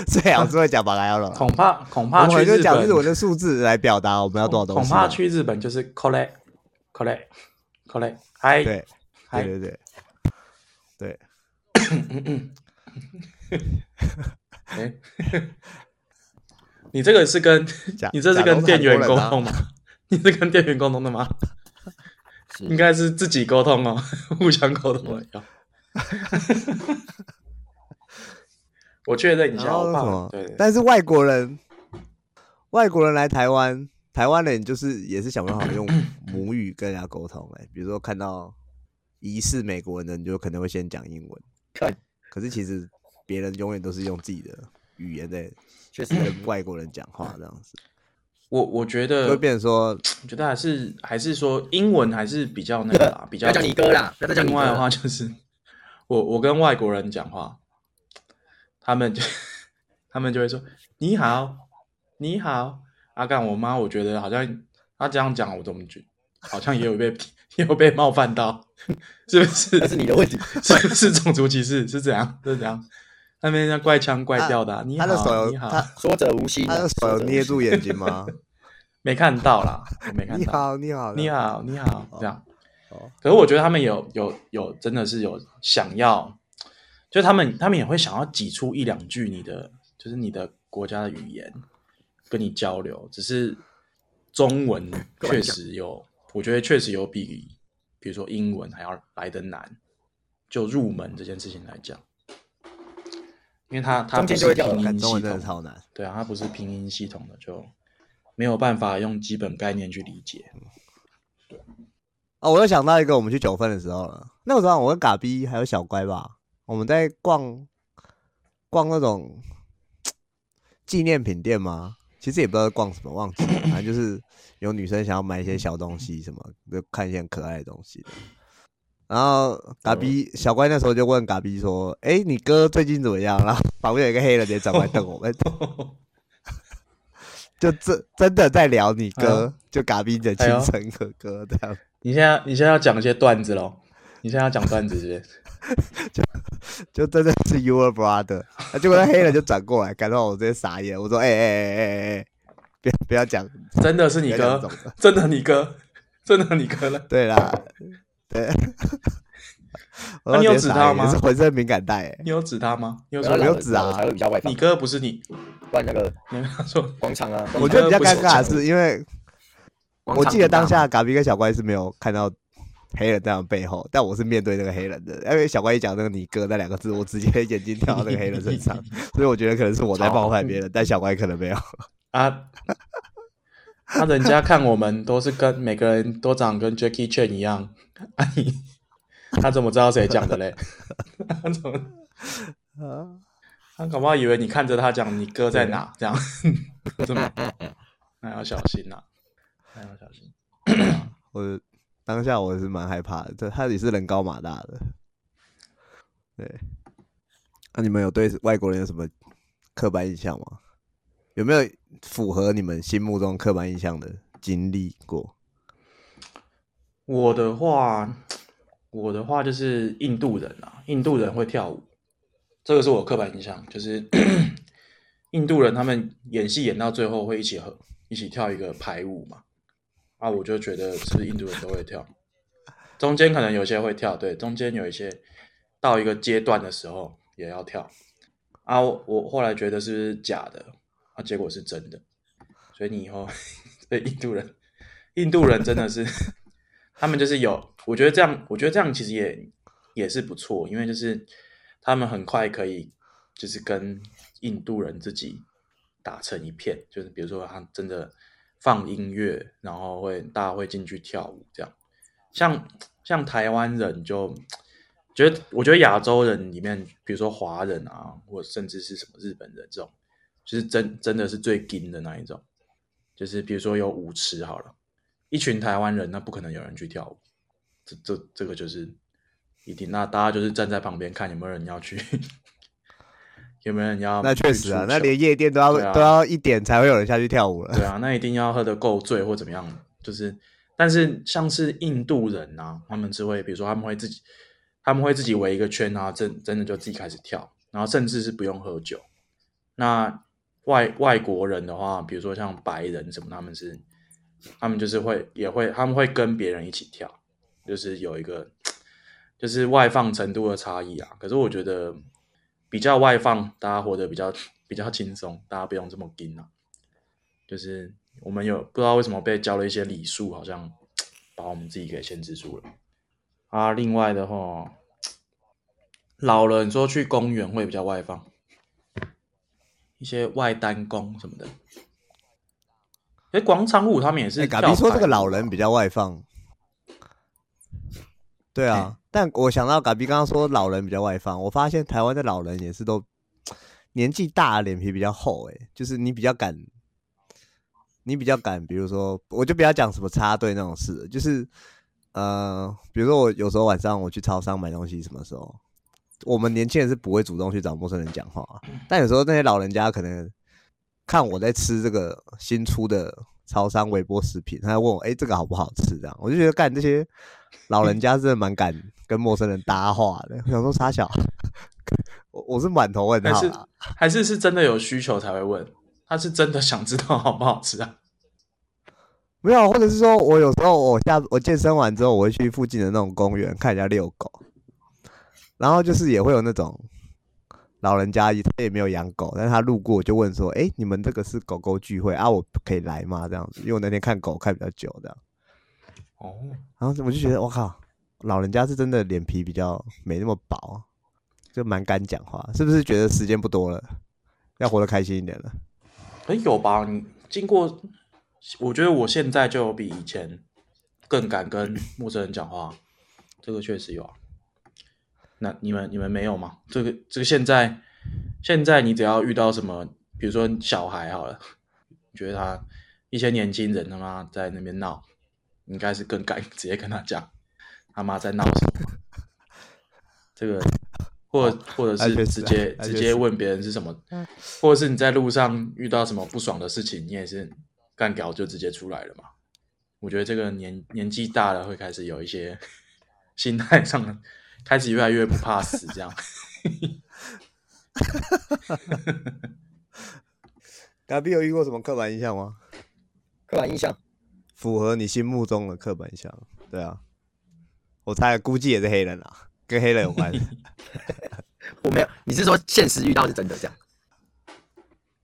最好是会讲马了。恐怕恐怕去日本就讲日文的数字来表达我们要多少东西。恐怕去日本就是 collect collect。好嘞，嗨，对，对对对，对，哎，你这个是跟，你这是跟店员沟通吗？你是跟店员沟通的吗？应该是自己沟通哦，互相沟通了要。我确认一下，我怕对，对。但是外国人，外国人来台湾，台湾人就是也是想办法用 母语跟人家沟通。哎，比如说看到疑似美国人的，你就可能会先讲英文。可，可是其实别人永远都是用自己的语言在，就是跟外国人讲话这样子。我我觉得会变成说，我觉得还是还是说英文还是比较那个啦，比较叫你哥啦。那另外的话就是，我我跟外国人讲话。他们就，他们就会说：“你好，你好，阿干。”我妈，我觉得好像她这样讲，我怎么觉好像也有被 也有被冒犯到，是不是？那是你的问题，是不是种族歧视？是这样，是这样。那边像怪腔怪调的、啊，你好，你好，说者无心，他的手有捏住眼睛吗？没看到啦，我没看到。你好，你好，你好，你好，这样。可是我觉得他们有有有，真的是有想要。就他们，他们也会想要挤出一两句你的，就是你的国家的语言跟你交流。只是中文确实有，我觉得确实有比，比如说英文还要来的难。就入门这件事情来讲，因为它它不是拼音系统的，对啊，它不是拼音系统的，就没有办法用基本概念去理解。对，哦，我又想到一个，我们去九份的时候了。那个时候我跟嘎逼还有小乖吧。我们在逛逛那种纪念品店吗？其实也不知道逛什么，忘记了。反正就是有女生想要买一些小东西，什么就看一些很可爱的东西。然后嘎逼小乖那时候就问嘎逼说：“哎、欸，你哥最近怎么样？”然后旁边有一个黑人也转过来瞪我们，就真真的在聊你哥，就嘎逼的亲生哥哥这样。你现在你现在要讲一些段子喽？你现在要讲段子是不是？就就真的是 your brother，啊，结果他黑人就转过来，感到我直接傻眼。我说：“哎哎哎哎哎，不要不要讲，真的是你哥，真的你哥，真的你哥了。”对啦，对。那你有指他吗？是浑身敏感带。你有指他吗？你有没有指啊？才会比较外放。你哥不是你，不然那个你跟他说广场啊。我觉得比较尴尬的是，因为我记得当下嘎逼跟小乖是没有看到。黑人在我背后，但我是面对那个黑人的，因为小乖一讲那个“你哥”那两个字，我直接眼睛跳到那个黑人身上，所以我觉得可能是我在冒犯别人，但小乖可能没有啊。那、啊、人家看我们都是跟每个人都长跟 Jackie Chan 一样，啊、你他怎么知道谁讲的嘞？他怎么啊？他搞不好以为你看着他讲“你哥在哪”这样，这么那要小心呐、啊，那要小心。我。当下我是蛮害怕的，这他也是人高马大的，对。那、你们有对外国人有什么刻板印象吗？有没有符合你们心目中刻板印象的经历过？我的话，我的话就是印度人啊，印度人会跳舞，这个是我刻板印象，就是 印度人他们演戏演到最后会一起合一起跳一个排舞嘛。啊，我就觉得是不是印度人都会跳，中间可能有些会跳，对，中间有一些到一个阶段的时候也要跳。啊，我，我后来觉得是不是假的，啊，结果是真的。所以你以后对印度人，印度人真的是，他们就是有，我觉得这样，我觉得这样其实也也是不错，因为就是他们很快可以就是跟印度人自己打成一片，就是比如说他真的。放音乐，然后会大家会进去跳舞，这样。像像台湾人就觉得，我觉得亚洲人里面，比如说华人啊，或甚至是什么日本人这种，就是真真的是最金的那一种。就是比如说有舞池好了，一群台湾人，那不可能有人去跳舞。这这这个就是一定，那大家就是站在旁边看有没有人要去。有没有人要？那确实啊，那连夜店都要、啊、都要一点才会有人下去跳舞了。对啊，那一定要喝得够醉或怎么样。就是，但是像是印度人啊，他们是会，比如说他们会自己，他们会自己围一个圈啊，真真的就自己开始跳，然后甚至是不用喝酒。那外外国人的话，比如说像白人什么，他们是，他们就是会也会，他们会跟别人一起跳，就是有一个，就是外放程度的差异啊。可是我觉得。比较外放，大家活得比较比较轻松，大家不用这么紧啊。就是我们有不知道为什么被教了一些礼数，好像 把我们自己给限制住了。啊，另外的话，老人说去公园会比较外放，一些外单工什么的。哎，广场舞他们也是。嘎比说这个老人比较外放。对啊，但我想到嘎比刚刚说老人比较外放，我发现台湾的老人也是都年纪大，脸皮比较厚。哎，就是你比较敢，你比较敢，比如说，我就不要讲什么插队那种事，就是。呃，比如说我有时候晚上我去超商买东西，什么时候我们年轻人是不会主动去找陌生人讲话，但有时候那些老人家可能看我在吃这个新出的超商微波食品，他会问我，哎、欸，这个好不好吃？这样我就觉得干这些老人家真的蛮敢跟陌生人搭话的。我想说傻小，我我是满头问号，还是还是是真的有需求才会问？他是真的想知道好不好吃啊？没有，或者是说我有时候我下我健身完之后，我会去附近的那种公园看人家遛狗，然后就是也会有那种老人家，他也没有养狗，但是他路过就问说：“哎，你们这个是狗狗聚会啊？我可以来吗？”这样子，因为我那天看狗看比较久，这样。哦，然后我就觉得我靠，老人家是真的脸皮比较没那么薄，就蛮敢讲话，是不是觉得时间不多了，要活得开心一点了？哎，有吧？你经过。我觉得我现在就有比以前更敢跟陌生人讲话，这个确实有啊。那你们你们没有吗？这个这个现在现在你只要遇到什么，比如说小孩好了，觉得他一些年轻人他妈在那边闹，应该是更敢 直接跟他讲他妈在闹什么。这个或或者是直接直接问别人是什么，或者是你在路上遇到什么不爽的事情，你也是。干掉就直接出来了嘛？我觉得这个年年纪大了会开始有一些 心态上，开始越来越不怕死这样。嘎比有遇过什么刻板印象吗？刻板印象符合你心目中的刻板印象？对啊，我猜估计也是黑人啊，跟黑人有关系。我没有，你是说现实遇到是真的这样？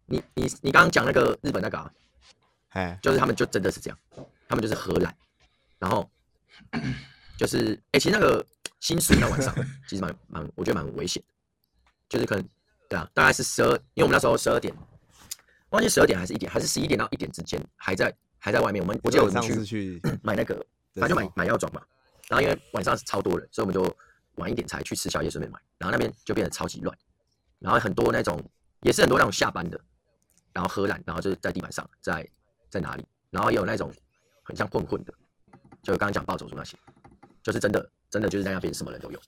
你你你刚刚讲那个日本那个啊？哎，就是他们就真的是这样，他们就是荷兰，然后 就是哎、欸，其实那个新宿那晚上 其实蛮蛮，我觉得蛮危险，就是可能对啊，大概是十二，因为我们那时候十二点，忘记十二点还是一点，还是十一点到一点之间，还在还在外面。我们我记得我们去，去 买那个，他就买买药妆嘛，然后因为晚上是超多人，所以我们就晚一点才去吃宵夜，顺便买，然后那边就变得超级乱，然后很多那种也是很多那种下班的，然后喝烂，然后就是在地板上在。在哪里？然后也有那种很像混混的，就刚刚讲暴走族那些，就是真的，真的就是在那边什么人都有，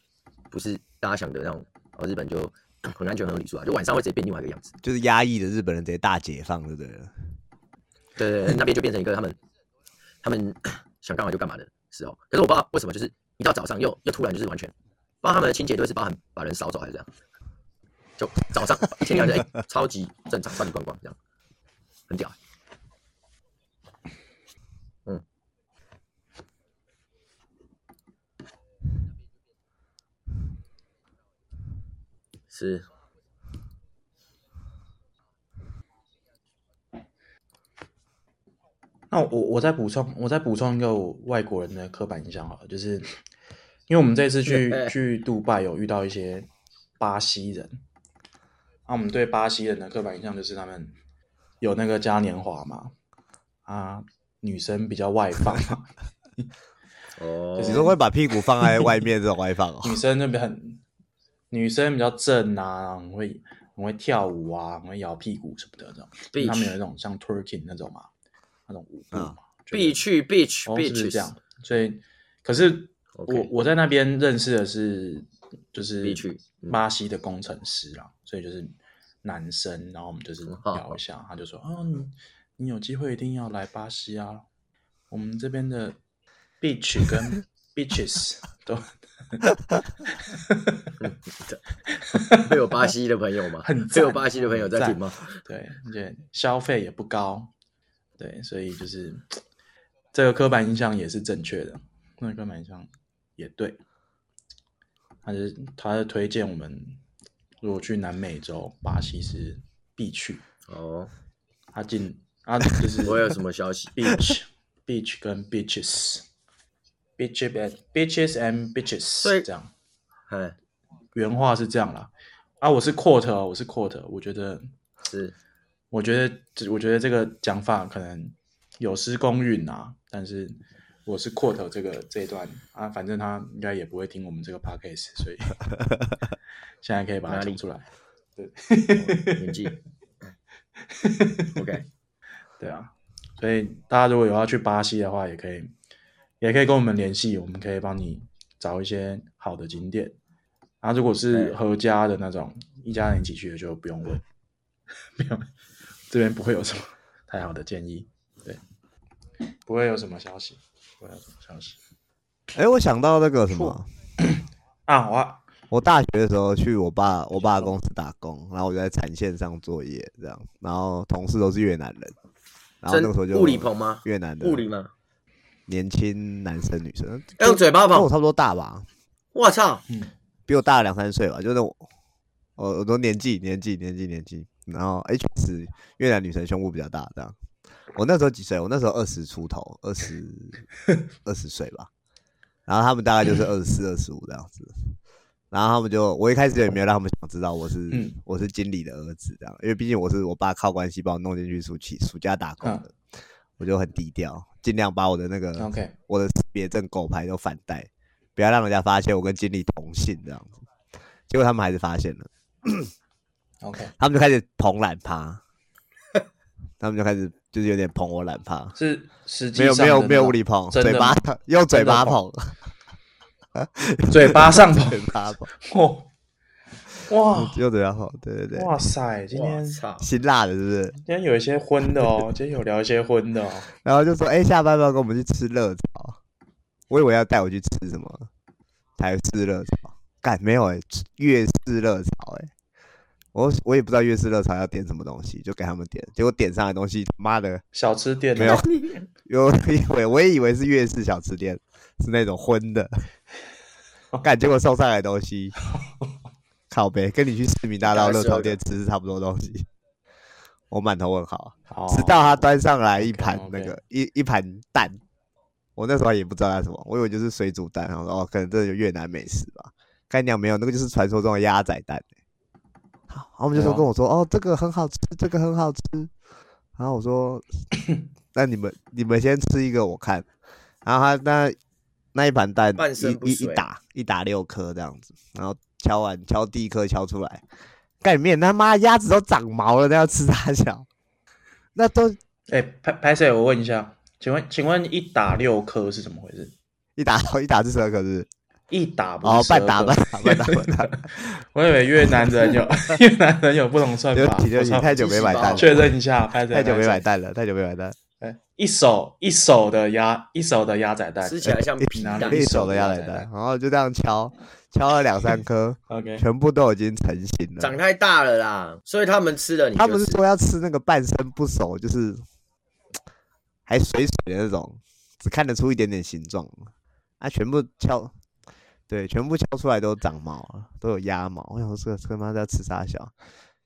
不是大家想的那种。哦，日本就 很安全、很礼数啊，就晚上会直接变另外一个样子，就是压抑的日本人直接大解放，对不对？对对对，那边就变成一个他们他们 想干嘛就干嘛的时候。可是我不知道为什么，就是一到早上又又突然就是完全，不知道他们的清洁队是包含把人扫走还是这样，就早上一天亮就 超级正常，关你光光这样，很屌。嗯是，那我我再补充，我再补充一个外国人的刻板印象好了，就是因为我们这次去 去杜拜有遇到一些巴西人，那我们对巴西人的刻板印象就是他们有那个嘉年华嘛，啊，女生比较外放嘛，哦，就是说会把屁股放在外面这种外放哦，女生那边很。女生比较正啊，很会很会跳舞啊，很会摇屁股什么的这种。他们有一种像 twerking 那种嘛，那种舞步嘛。必去 beach beach 是这样。所以，可是我.我在那边认识的是就是巴西的工程师啊，所以就是男生，然后我们就是聊一下，哦、他就说啊，你你有机会一定要来巴西啊，我们这边的 beach 跟 beaches 都。会有巴西的朋友吗？很会有巴西的朋友在听吗？对，而且消费也不高，对，所以就是这个刻板印象也是正确的，那个刻板印象也对。他是他是推荐我们，如果去南美洲，巴西是必去哦。他进啊，就是我有什么消息？Beach Beach 跟 Beaches。bitches and bitches and bitches，所以这样。哎，原话是这样啦。啊，我是 quote，我是 quote，我觉得是，我觉得，我觉得这个讲法可能有失公允啊。但是我是 quote 这个这一段啊，反正他应该也不会听我们这个 podcast，所以 现在可以把它讲出来。对，年纪，OK，对啊。所以大家如果有要去巴西的话，也可以，也可以跟我们联系，我们可以帮你找一些好的景点。然后如果是合家的那种，一家人一起去的就不用问，不用，这边不会有什么 太好的建议，对，不会有什么消息，不会有什么消息。哎，我想到那个什么啊，我我大学的时候去我爸我爸公司打工，然后我就在产线上作业，这样，然后同事都是越南人。然后那个时候就物理棚吗？越南的物理吗？年轻男生女生，用嘴巴捧，跟我差不多大吧？我操，嗯，比我大两三岁吧，就是我，我我都年纪年纪年纪年纪，然后 H 是越南女生胸部比较大，这样。我那时候几岁？我那时候二十出头，二十 二十岁吧。然后他们大概就是二十四、二十五这样子。然后他们就，我一开始也没有让他们想知道我是、嗯、我是经理的儿子这样，因为毕竟我是我爸靠关系把我弄进去暑期暑假打工的，嗯、我就很低调，尽量把我的那个 OK 我的识别证狗牌都反带，不要让人家发现我跟经理同姓这样子。结果他们还是发现了，OK，他们就开始捧懒趴，他们就开始就是有点捧我懒趴，是实际没有没有没有物理捧，嘴巴用嘴巴捧。嘴巴上捧，嘴巴捧，哇，又嘴巴捧，对对对，哇塞，今天辛辣的，是不是？今天有一些荤的哦，今天有聊一些荤的哦，然后就说，哎、欸，下班要跟我们去吃热炒，我以为要带我去吃什么台式热炒，干没有哎、欸，粤式热炒哎，我我也不知道粤式热炒要点什么东西，就给他们点，结果点上来东西，妈的，小吃店没有，有以为我也以为是粤式小吃店。是那种荤的，干结果送上来的东西，靠呗，跟你去市民大道热炒店吃是差不多东西。我满头问号，直到他端上来一盘那个一一盘蛋，我那时候也不知道他什么，我以为就是水煮蛋，然后说哦，可能这就越南美食吧。干娘没有，那个就是传说中的鸭仔蛋。好，然后我们就说跟我说哦，这个很好吃，这个很好吃。然后我说，那你们你们先吃一个我看。然后他那。那一盘蛋一一一打一打六颗这样子，然后敲完敲第一颗敲出来，盖面他妈鸭子都长毛了，那要吃啥小？那都哎、欸，拍拍摄，我问一下，请问请问一打六颗是怎么回事？一打一打是十二颗是？一打不哦，半打半打半打 半打。我以为越南人有 越南人有不同算法，你太久没买单了，确认一下，拍太久没买单了，太久没买蛋。一手一手的鸭，一手的鸭仔蛋，吃起来像皮蛋。一手的鸭仔蛋，然后就这样敲，敲了两三颗，OK，全部都已经成型了。长太大了啦，所以他们吃了你。他们是说要吃那个半生不熟，就是还水水的那种，只看得出一点点形状。啊，全部敲，对，全部敲出来都长毛了，都有鸭毛。我想说这他妈在吃啥小？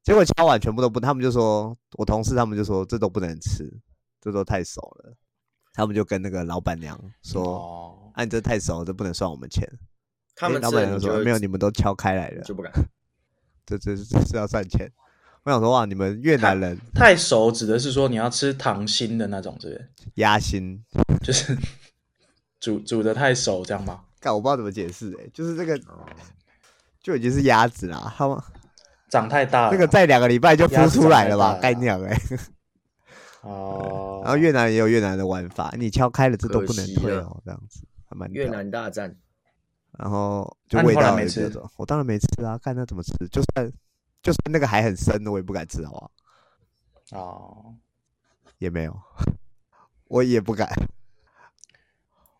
结果敲完全部都不，他们就说，我同事他们就说这都不能吃。这都太熟了，他们就跟那个老板娘说：“、哦啊、你这太熟了，这不能算我们钱。”他们老板娘说：“没有，你们都敲开来了，就不敢。这”这这这是要算钱。我想说哇，你们越南人太，太熟，指的是说你要吃糖心的那种，是不是？鸭心就是 煮煮的太熟，这样吗？干，我不知道怎么解释，哎，就是这个就已经是鸭子啦，他们长太大了，这个再两个礼拜就孵出来了吧？干娘哎。哦，然后越南也有越南的玩法，你敲开了这都不能退哦，这样子还蛮越南大战。然后就味道也这种，我当然没吃啊，看他怎么吃，就算就算那个还很深的，我也不敢吃，好不好？哦，也没有，我也不敢，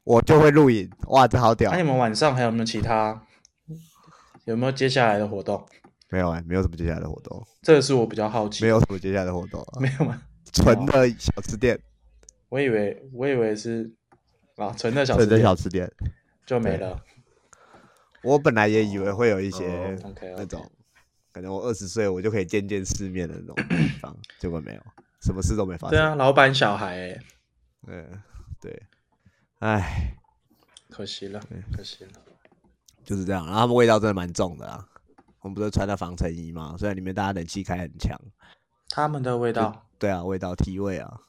我就会录影，哇，这好屌！那你们晚上还有没有其他？有没有接下来的活动？没有啊，没有什么接下来的活动。这个是我比较好奇，没有什么接下来的活动，没有吗？纯的小吃店，我以为我以为是啊，纯的小吃店，小吃店就没了。我本来也以为会有一些那种，可能我二十岁我就可以见见世面的那种地方，结果没有，什么事都没发生。对啊，老板小孩，嗯，对，哎，可惜了，可惜了，就是这样。然后他们味道真的蛮重的啊。我们不是穿的防尘衣吗？虽然里面大家冷气开很强。他们的味道，对啊，味道体味啊，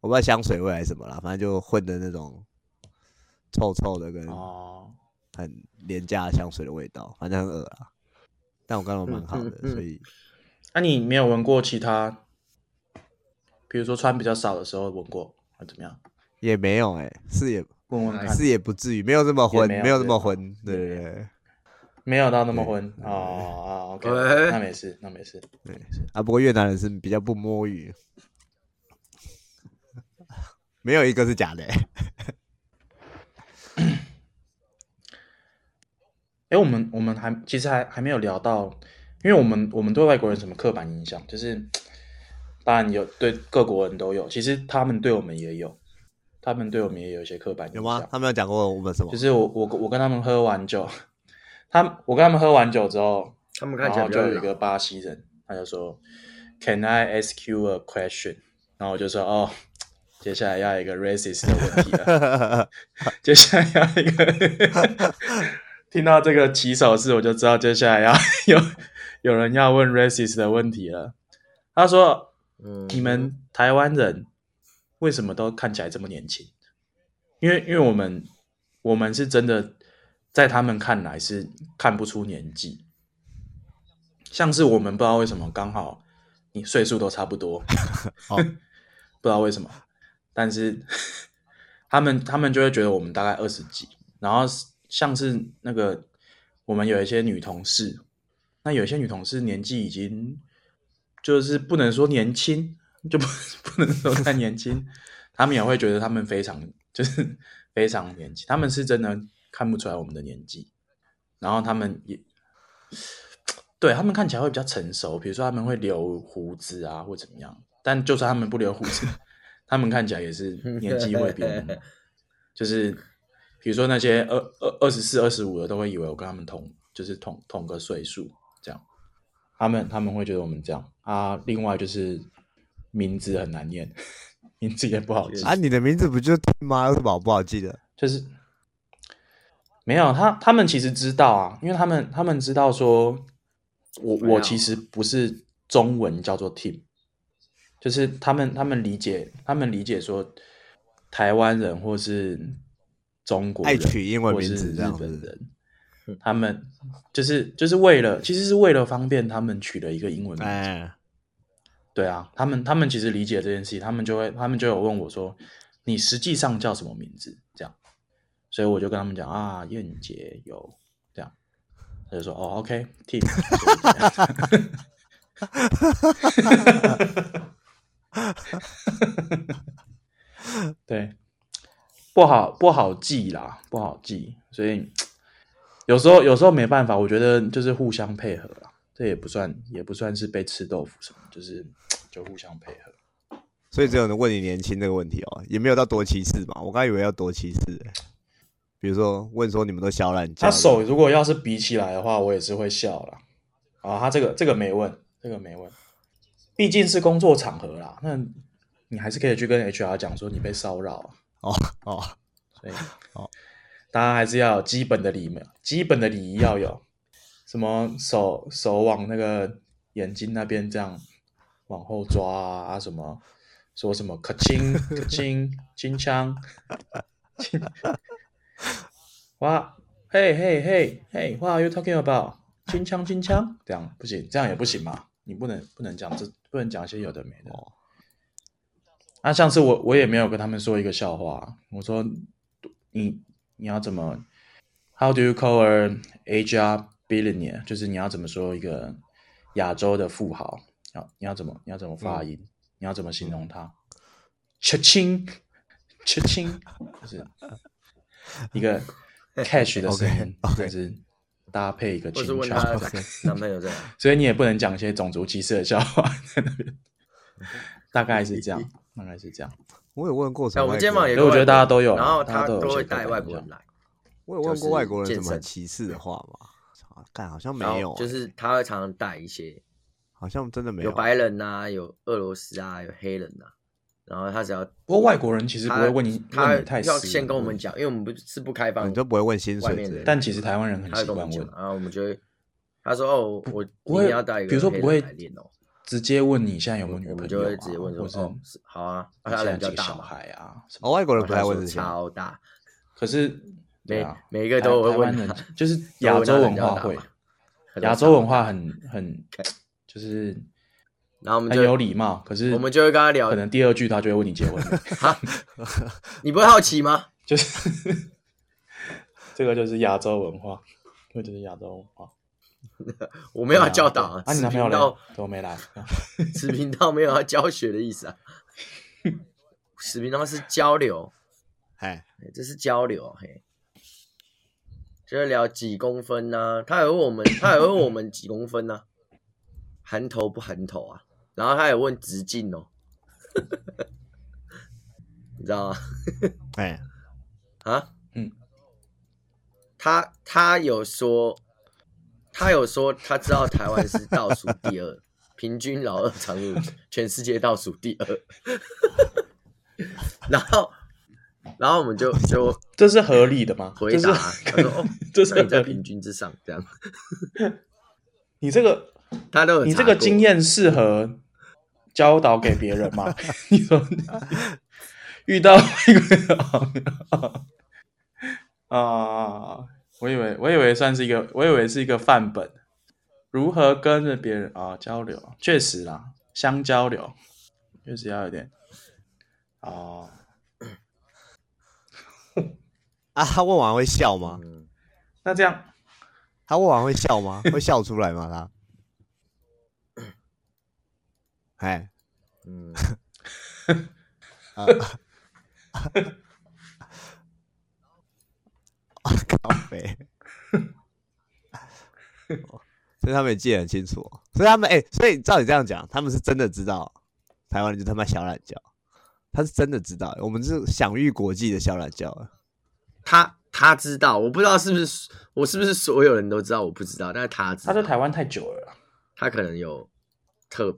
我不知道香水味还是什么啦，反正就混的那种臭臭的，跟很廉价香水的味道，反正很恶啊。但我感觉蛮好的，嗯嗯嗯、所以。那、啊、你没有闻过其他？比如说穿比较少的时候闻过，还怎么样？也没有哎、欸，是也闻闻看，是也不至于，没有这么混，没有这么混，对对对。没有到那么昏哦哦，OK，那没事，那没事，对啊。不过越南人是比较不摸鱼，没有一个是假的、欸。哎，我们我们还其实还还没有聊到，因为我们我们对外国人什么刻板印象，就是当然有对各国人都有，其实他们对我们也有，他们对我们也有一些刻板印象。有吗？他们有讲过我们什么？就是我我我跟他们喝完酒。他我跟他们喝完酒之后，他们看起来就有一个巴西人，他就说：“Can I ask you a question？” 然后我就说：“哦，接下来要一个 racist 的问题了。”接下来要一个，听到这个起手式，我就知道接下来要 有有人要问 racist 的问题了。他说：“嗯，你们台湾人为什么都看起来这么年轻？因为因为我们我们是真的。”在他们看来是看不出年纪，像是我们不知道为什么刚好你岁数都差不多，好不知道为什么，但是他们他们就会觉得我们大概二十几，然后像是那个我们有一些女同事，那有些女同事年纪已经就是不能说年轻，就不 不能说太年轻，他们也会觉得他们非常就是 非常年轻，他们是真的。看不出来我们的年纪，然后他们也对他们看起来会比较成熟，比如说他们会留胡子啊，或怎么样。但就算他们不留胡子，他们看起来也是年纪会比我们，就是比如说那些二二二十四、二十五的，都会以为我跟他们同，就是同同个岁数这样。他们他们会觉得我们这样啊。另外就是名字很难念，名字也不好记啊。你的名字不就吗？有什么不好记的？就是。没有他，他们其实知道啊，因为他们他们知道说，我我其实不是中文叫做 team，就是他们他们理解他们理解说，台湾人或是中国人爱取英文名字这样的人，他们就是就是为了其实是为了方便他们取了一个英文名字，哎、对啊，他们他们其实理解这件事，他们就会他们就有问我说，你实际上叫什么名字？这样。所以我就跟他们讲啊，燕姐有这样，他就说哦，OK，Tim，对，不好不好记啦，不好记，所以 有时候有时候没办法，我觉得就是互相配合啦，这也不算也不算是被吃豆腐什么，就是 就互相配合。所以只有人问你年轻这个问题哦，也没有到多歧视嘛，我刚以为要多歧视欸。比如说问说你们都笑烂，他手如果要是比起来的话，我也是会笑了。啊，他这个这个没问，这个没问，毕竟是工作场合啦。那你还是可以去跟 HR 讲说你被骚扰。哦哦，所以哦，大家还是要有基本的礼貌，基本的礼仪要有。什么手手往那个眼睛那边这样往后抓啊，啊什么说什么可亲可亲金枪。哇，嘿嘿嘿嘿，What are you talking about？金枪金枪，这样不行，这样也不行嘛？你不能不能讲这，不能讲一些有的没的。哦。那上次我我也没有跟他们说一个笑话，我说你你要怎么？How do you call a Asia billionaire？就是你要怎么说一个亚洲的富豪？要你要怎么你要怎么发音？嗯、你要怎么形容他？切青切青，就是一个。cash 的声音，就 Okay, okay. 是搭配一个情绪，男朋友这样，所以你也不能讲一些种族歧视的笑话 在那边。大概是这样，大概是这样。我有问过什么？我肩膀也，我觉得大家都有，然后他都会带外国人来。我有问过外国人什么歧视的话吗？干，好像没有。就是他会常常带一些，好像真的没有。有白人呐，有俄罗斯啊，有黑人呐，然后他只要不过外国人其实不会问你，他问你太要先跟我们讲，因为我们不是不开放，你就不会问薪水的。但其实台湾人很他会跟我习惯问，然后我们就会他说哦，我不会要带一个，比如说不会来练哦，直接问你现在有没有女朋友啊，就会直接问说哦，是好啊，啊他你现在人比较大嘛，几个小孩啊。哦，外国人不太问这些。超大，可是对每啊，每一个都会台湾问他人，就是 亚洲文化会，亚洲文化很很就是然后我们很就有礼貌，可是我们就会跟他聊可，能第二句他就会问你结婚 你不会好奇吗？就是这个就是亚洲文化，这个就是亚洲文化。我没有要教导啊，啊，你此男朋友嘞频道都没来，此频道没有要教学的意思啊，此频道是交流，哎，这是交流，嘿，就是聊几公分呢、啊？他也问我们，他也问我们几公分呢、啊？含头不含头啊？然后他也问直径哦，你知道吗？哎，啊，嗯，他他有说，他有说他知道台湾是倒数第二，平均老二长度全世界倒数第二，然后然后我们就 就这是合理的吗？回答，这是他说哦，这是你在平均之上，这样 你这个他都你这个经验适合教导给别人吗？你说遇到一个啊，我以为我以为算是一个，我以为是一个范本，如何跟着别人啊交流？确实啦，相交流确实要有点啊。啊，他问完会笑吗？嗯，那这样他问完会笑吗？会笑出来吗？他，哎，嗯，啊，咖啡，所以他们也记得很清楚哦，所以他们哎、欸，所以照你这样讲，他们是真的知道台湾人就他妈小懒觉，他是真的知道，我们是享誉国际的小懒觉。他他知道，我不知道是不是我是不是所有人都知道，我不知道，但是他知道，他在台湾太久了啦，他可能有特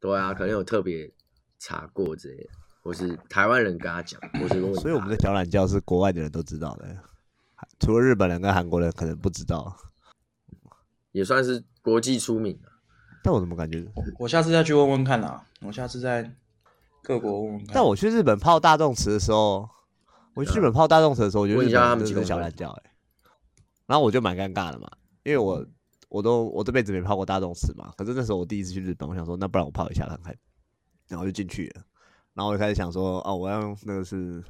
对啊，可能有特别查过之类的，或是台湾人跟他讲，或是所以我们的小懒觉是国外的人都知道的，除了日本人跟韩国人可能不知道。也算是国际出名了。但我怎么感觉？我我下次再去问问看啦，我下次在各国问问看。但我去日本泡大众池的时候，我去日本泡大众池的时候，我觉得日本人真的是小懒觉哎，然后我就蛮尴尬的嘛，因为我我都我这辈子没泡过大众池嘛，可是那时候我第一次去日本，我想说那不然我泡一下看看，然后我就进去了，然后我就开始想说哦，我要用那个是，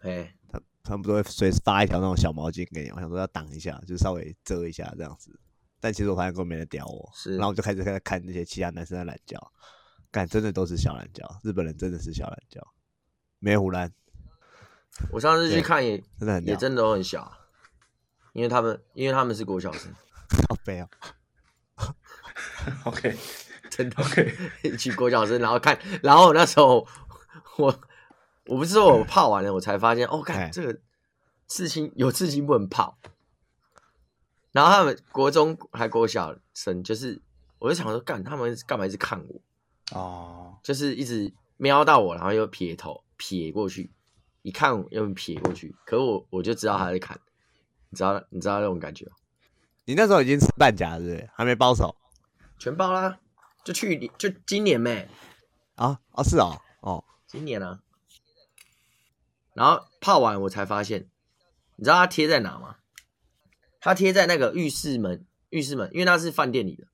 哎，他他们不都会随时发一条那种小毛巾给你，我想说要挡一下，就稍微遮一下这样子。但其实我发现根本没人屌我，是，然后我就开始在看那些其他男生的懒觉，干真的都是小懒觉，日本人真的是小懒觉，没唬烂。我上次去看也真的很也真的都很小，啊，因为他们因为他们是国小生，好悲啊。OK，真的 OK，去国小生，然后看，然后那时候我我不是说我泡完了，我才发现哦，看这个刺青有刺青不能泡。然后他们国中还国小生，就是我就想说，干他们干嘛一直看我？哦，就是一直瞄到我，然后又撇头撇过去，一看又撇过去。可我我就知道他在看，你知道你知道那种感觉？你那时候已经吃半甲了，对不对？还没包手？全包啦，就去年就今年呗。啊啊是哦哦，今年啊。然后泡完我才发现，你知道它贴在哪吗？它贴在那个浴室门，浴室门，因为那是饭店里的，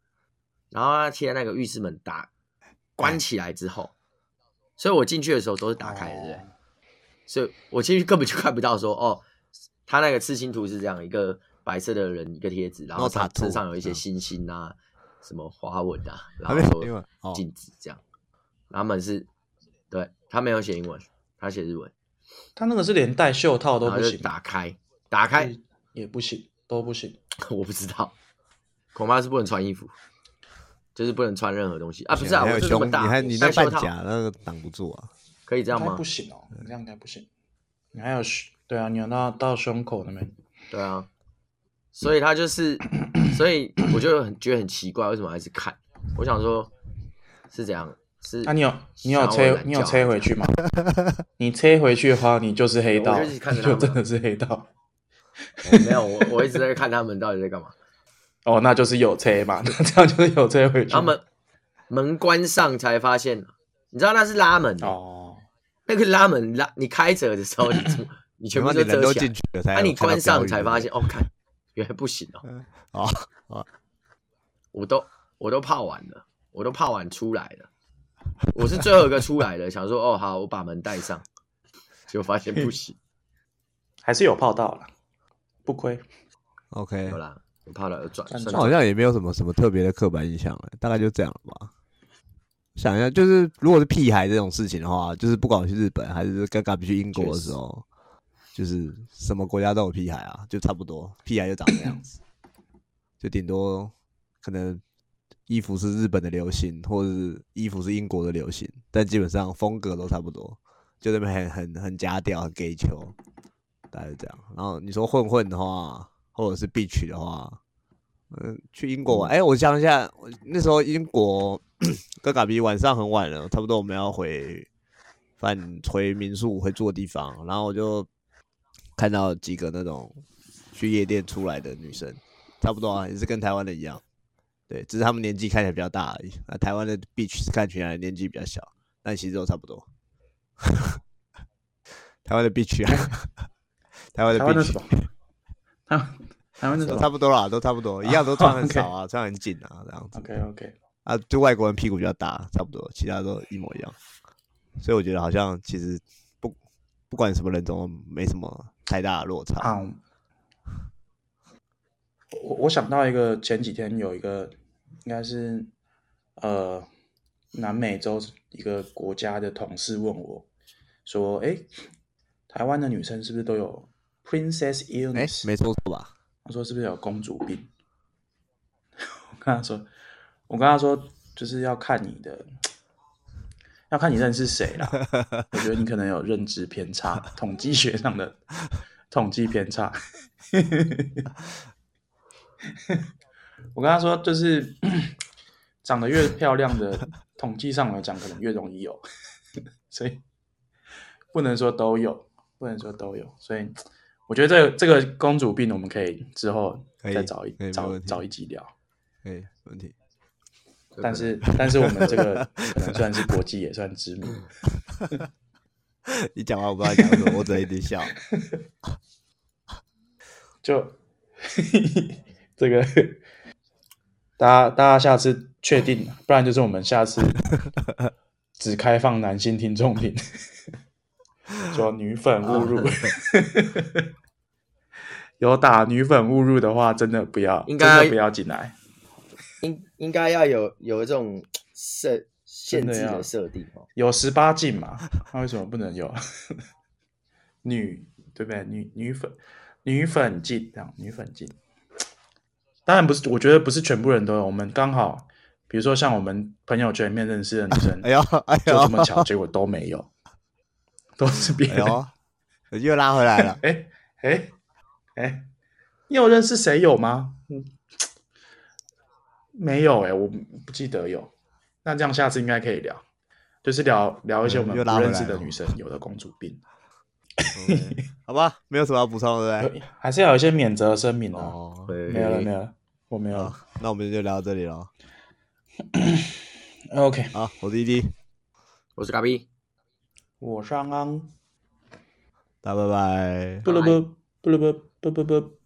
然后它贴在那个浴室门打关起来之后，所以我进去的时候都是打开的，对不对？所以我进去根本就看不到说，哦，他那个刺青图是这样一个白色的人一个贴纸，然后他身上有一些星星啊，什么花纹啊，然后镜子这样，他们是，对，他没有写英文，他写日文，他那个是连戴袖套都不行，打开，打开也不行。都不行，我不知道，恐怕是不能穿衣服，就是不能穿任何东西啊！不是啊，我这么大，你还你那半甲那个挡不住啊，可以这样吗？不行哦，你这样应该不行。你还有对啊，你有到到胸口那边，对啊，所以他就是，所以我就很觉得很奇怪，为什么还是看？我想说，是怎样？是那、啊、你有你有小我懒催你有觉催回去吗？你催回去的话，你就是黑道，我就看着他就们真的是黑道。我没有，我我一直在看他们到底在干嘛。哦，那就是有车嘛，那这样就是有车回去。他们门关上才发现，你知道那是拉门哦，那个拉门拉你开着的时候，你怎么 你全部都遮起来进，去了，才那、啊、你关上才发现，哦，看 原来不行哦。啊，我都我都泡完了，我都泡完出来了，我是最后一个出来的，想说哦好，我把门带上，结果发现不行，还是有泡到了，不亏。OK，好啦，我泡了转，好像也没有什么什么特别的刻板印象了，大概就这样了吧。想一下，就是如果是屁孩这种事情的话，就是不管去日本还是刚刚去英国的时候，就是什么国家都有屁孩啊，就差不多，屁孩就长那样子，就顶多可能衣服是日本的流行，或者是衣服是英国的流行，但基本上风格都差不多，就那边很很很假屌，很 gay 球，大概是这样。然后你说混混的话，或者是 bitch 的话。嗯，去英国玩。哎、欸，我想一下，那时候英国跟嘎比晚上很晚了，差不多我们要回返回民宿回住的地方，然后我就看到几个那种去夜店出来的女生，差不多啊，也是跟台湾的一样，对，只是他们年纪看起来比较大而已。那台湾的 beach 看起来年纪比较小，但其实都差不多。台湾的 beach 啊，台湾的 beach，啊。台湾的 都差不多啦，都差不多，一样都穿很少啊，穿很紧啊，这样子。OK OK，啊，就外国人屁股比较大，差不多，其他都一模一样。所以我觉得好像其实不不管什么人种，没什么太大的落差。啊，我我想到一个，前几天有一个应该是呃南美洲一个国家的同事问我说：“哎，台湾的女生是不是都有 princess illness？” 没错吧？他说：“是不是有公主病？” 我跟他说：“我跟他说，就是要看你的，要看你认识谁啦。我觉得你可能有认知偏差，统计学上的统计偏差。”我跟他说：“就是长得越漂亮的，统计上来讲，可能越容易有，所以不能说都有，不能说都有，所以。”我觉得这个这个公主病，我们可以之后再找一找找一集聊。可以，没问题。但是 但是我们这个可能算是国际也算知名。你讲话我不知道讲什么，我只能一直笑。就这个，大家大家下次确定，不然就是我们下次只开放男性听众听。说女粉误入，有打女粉误入的话，真的不要，应该不要进来。应应该要有有这种设限制的设定哦，有十八禁嘛？那为什么不能有 女？对不对？女女粉女粉禁这样，女粉禁。当然不是，我觉得不是全部人都有。我们刚好，比如说像我们朋友圈里面认识的女生，哎呦，哎呦，就这么巧，结果都没有。都是别人，哎、又拉回来了。哎哎哎，你有认识谁有吗？嗯，没有哎、欸，我不记得有。那这样下次应该可以聊，就是聊聊一些我们不认识的女生有的公主病。Okay, 好吧，没有什么要补充的，对不对？还是要有一些免责声明哦。没有了，没有了，我没有了。那我们就聊到这里了。OK，好，我是 ED，我是嘎比。我上安，大家拜拜。不了不不了不不不不。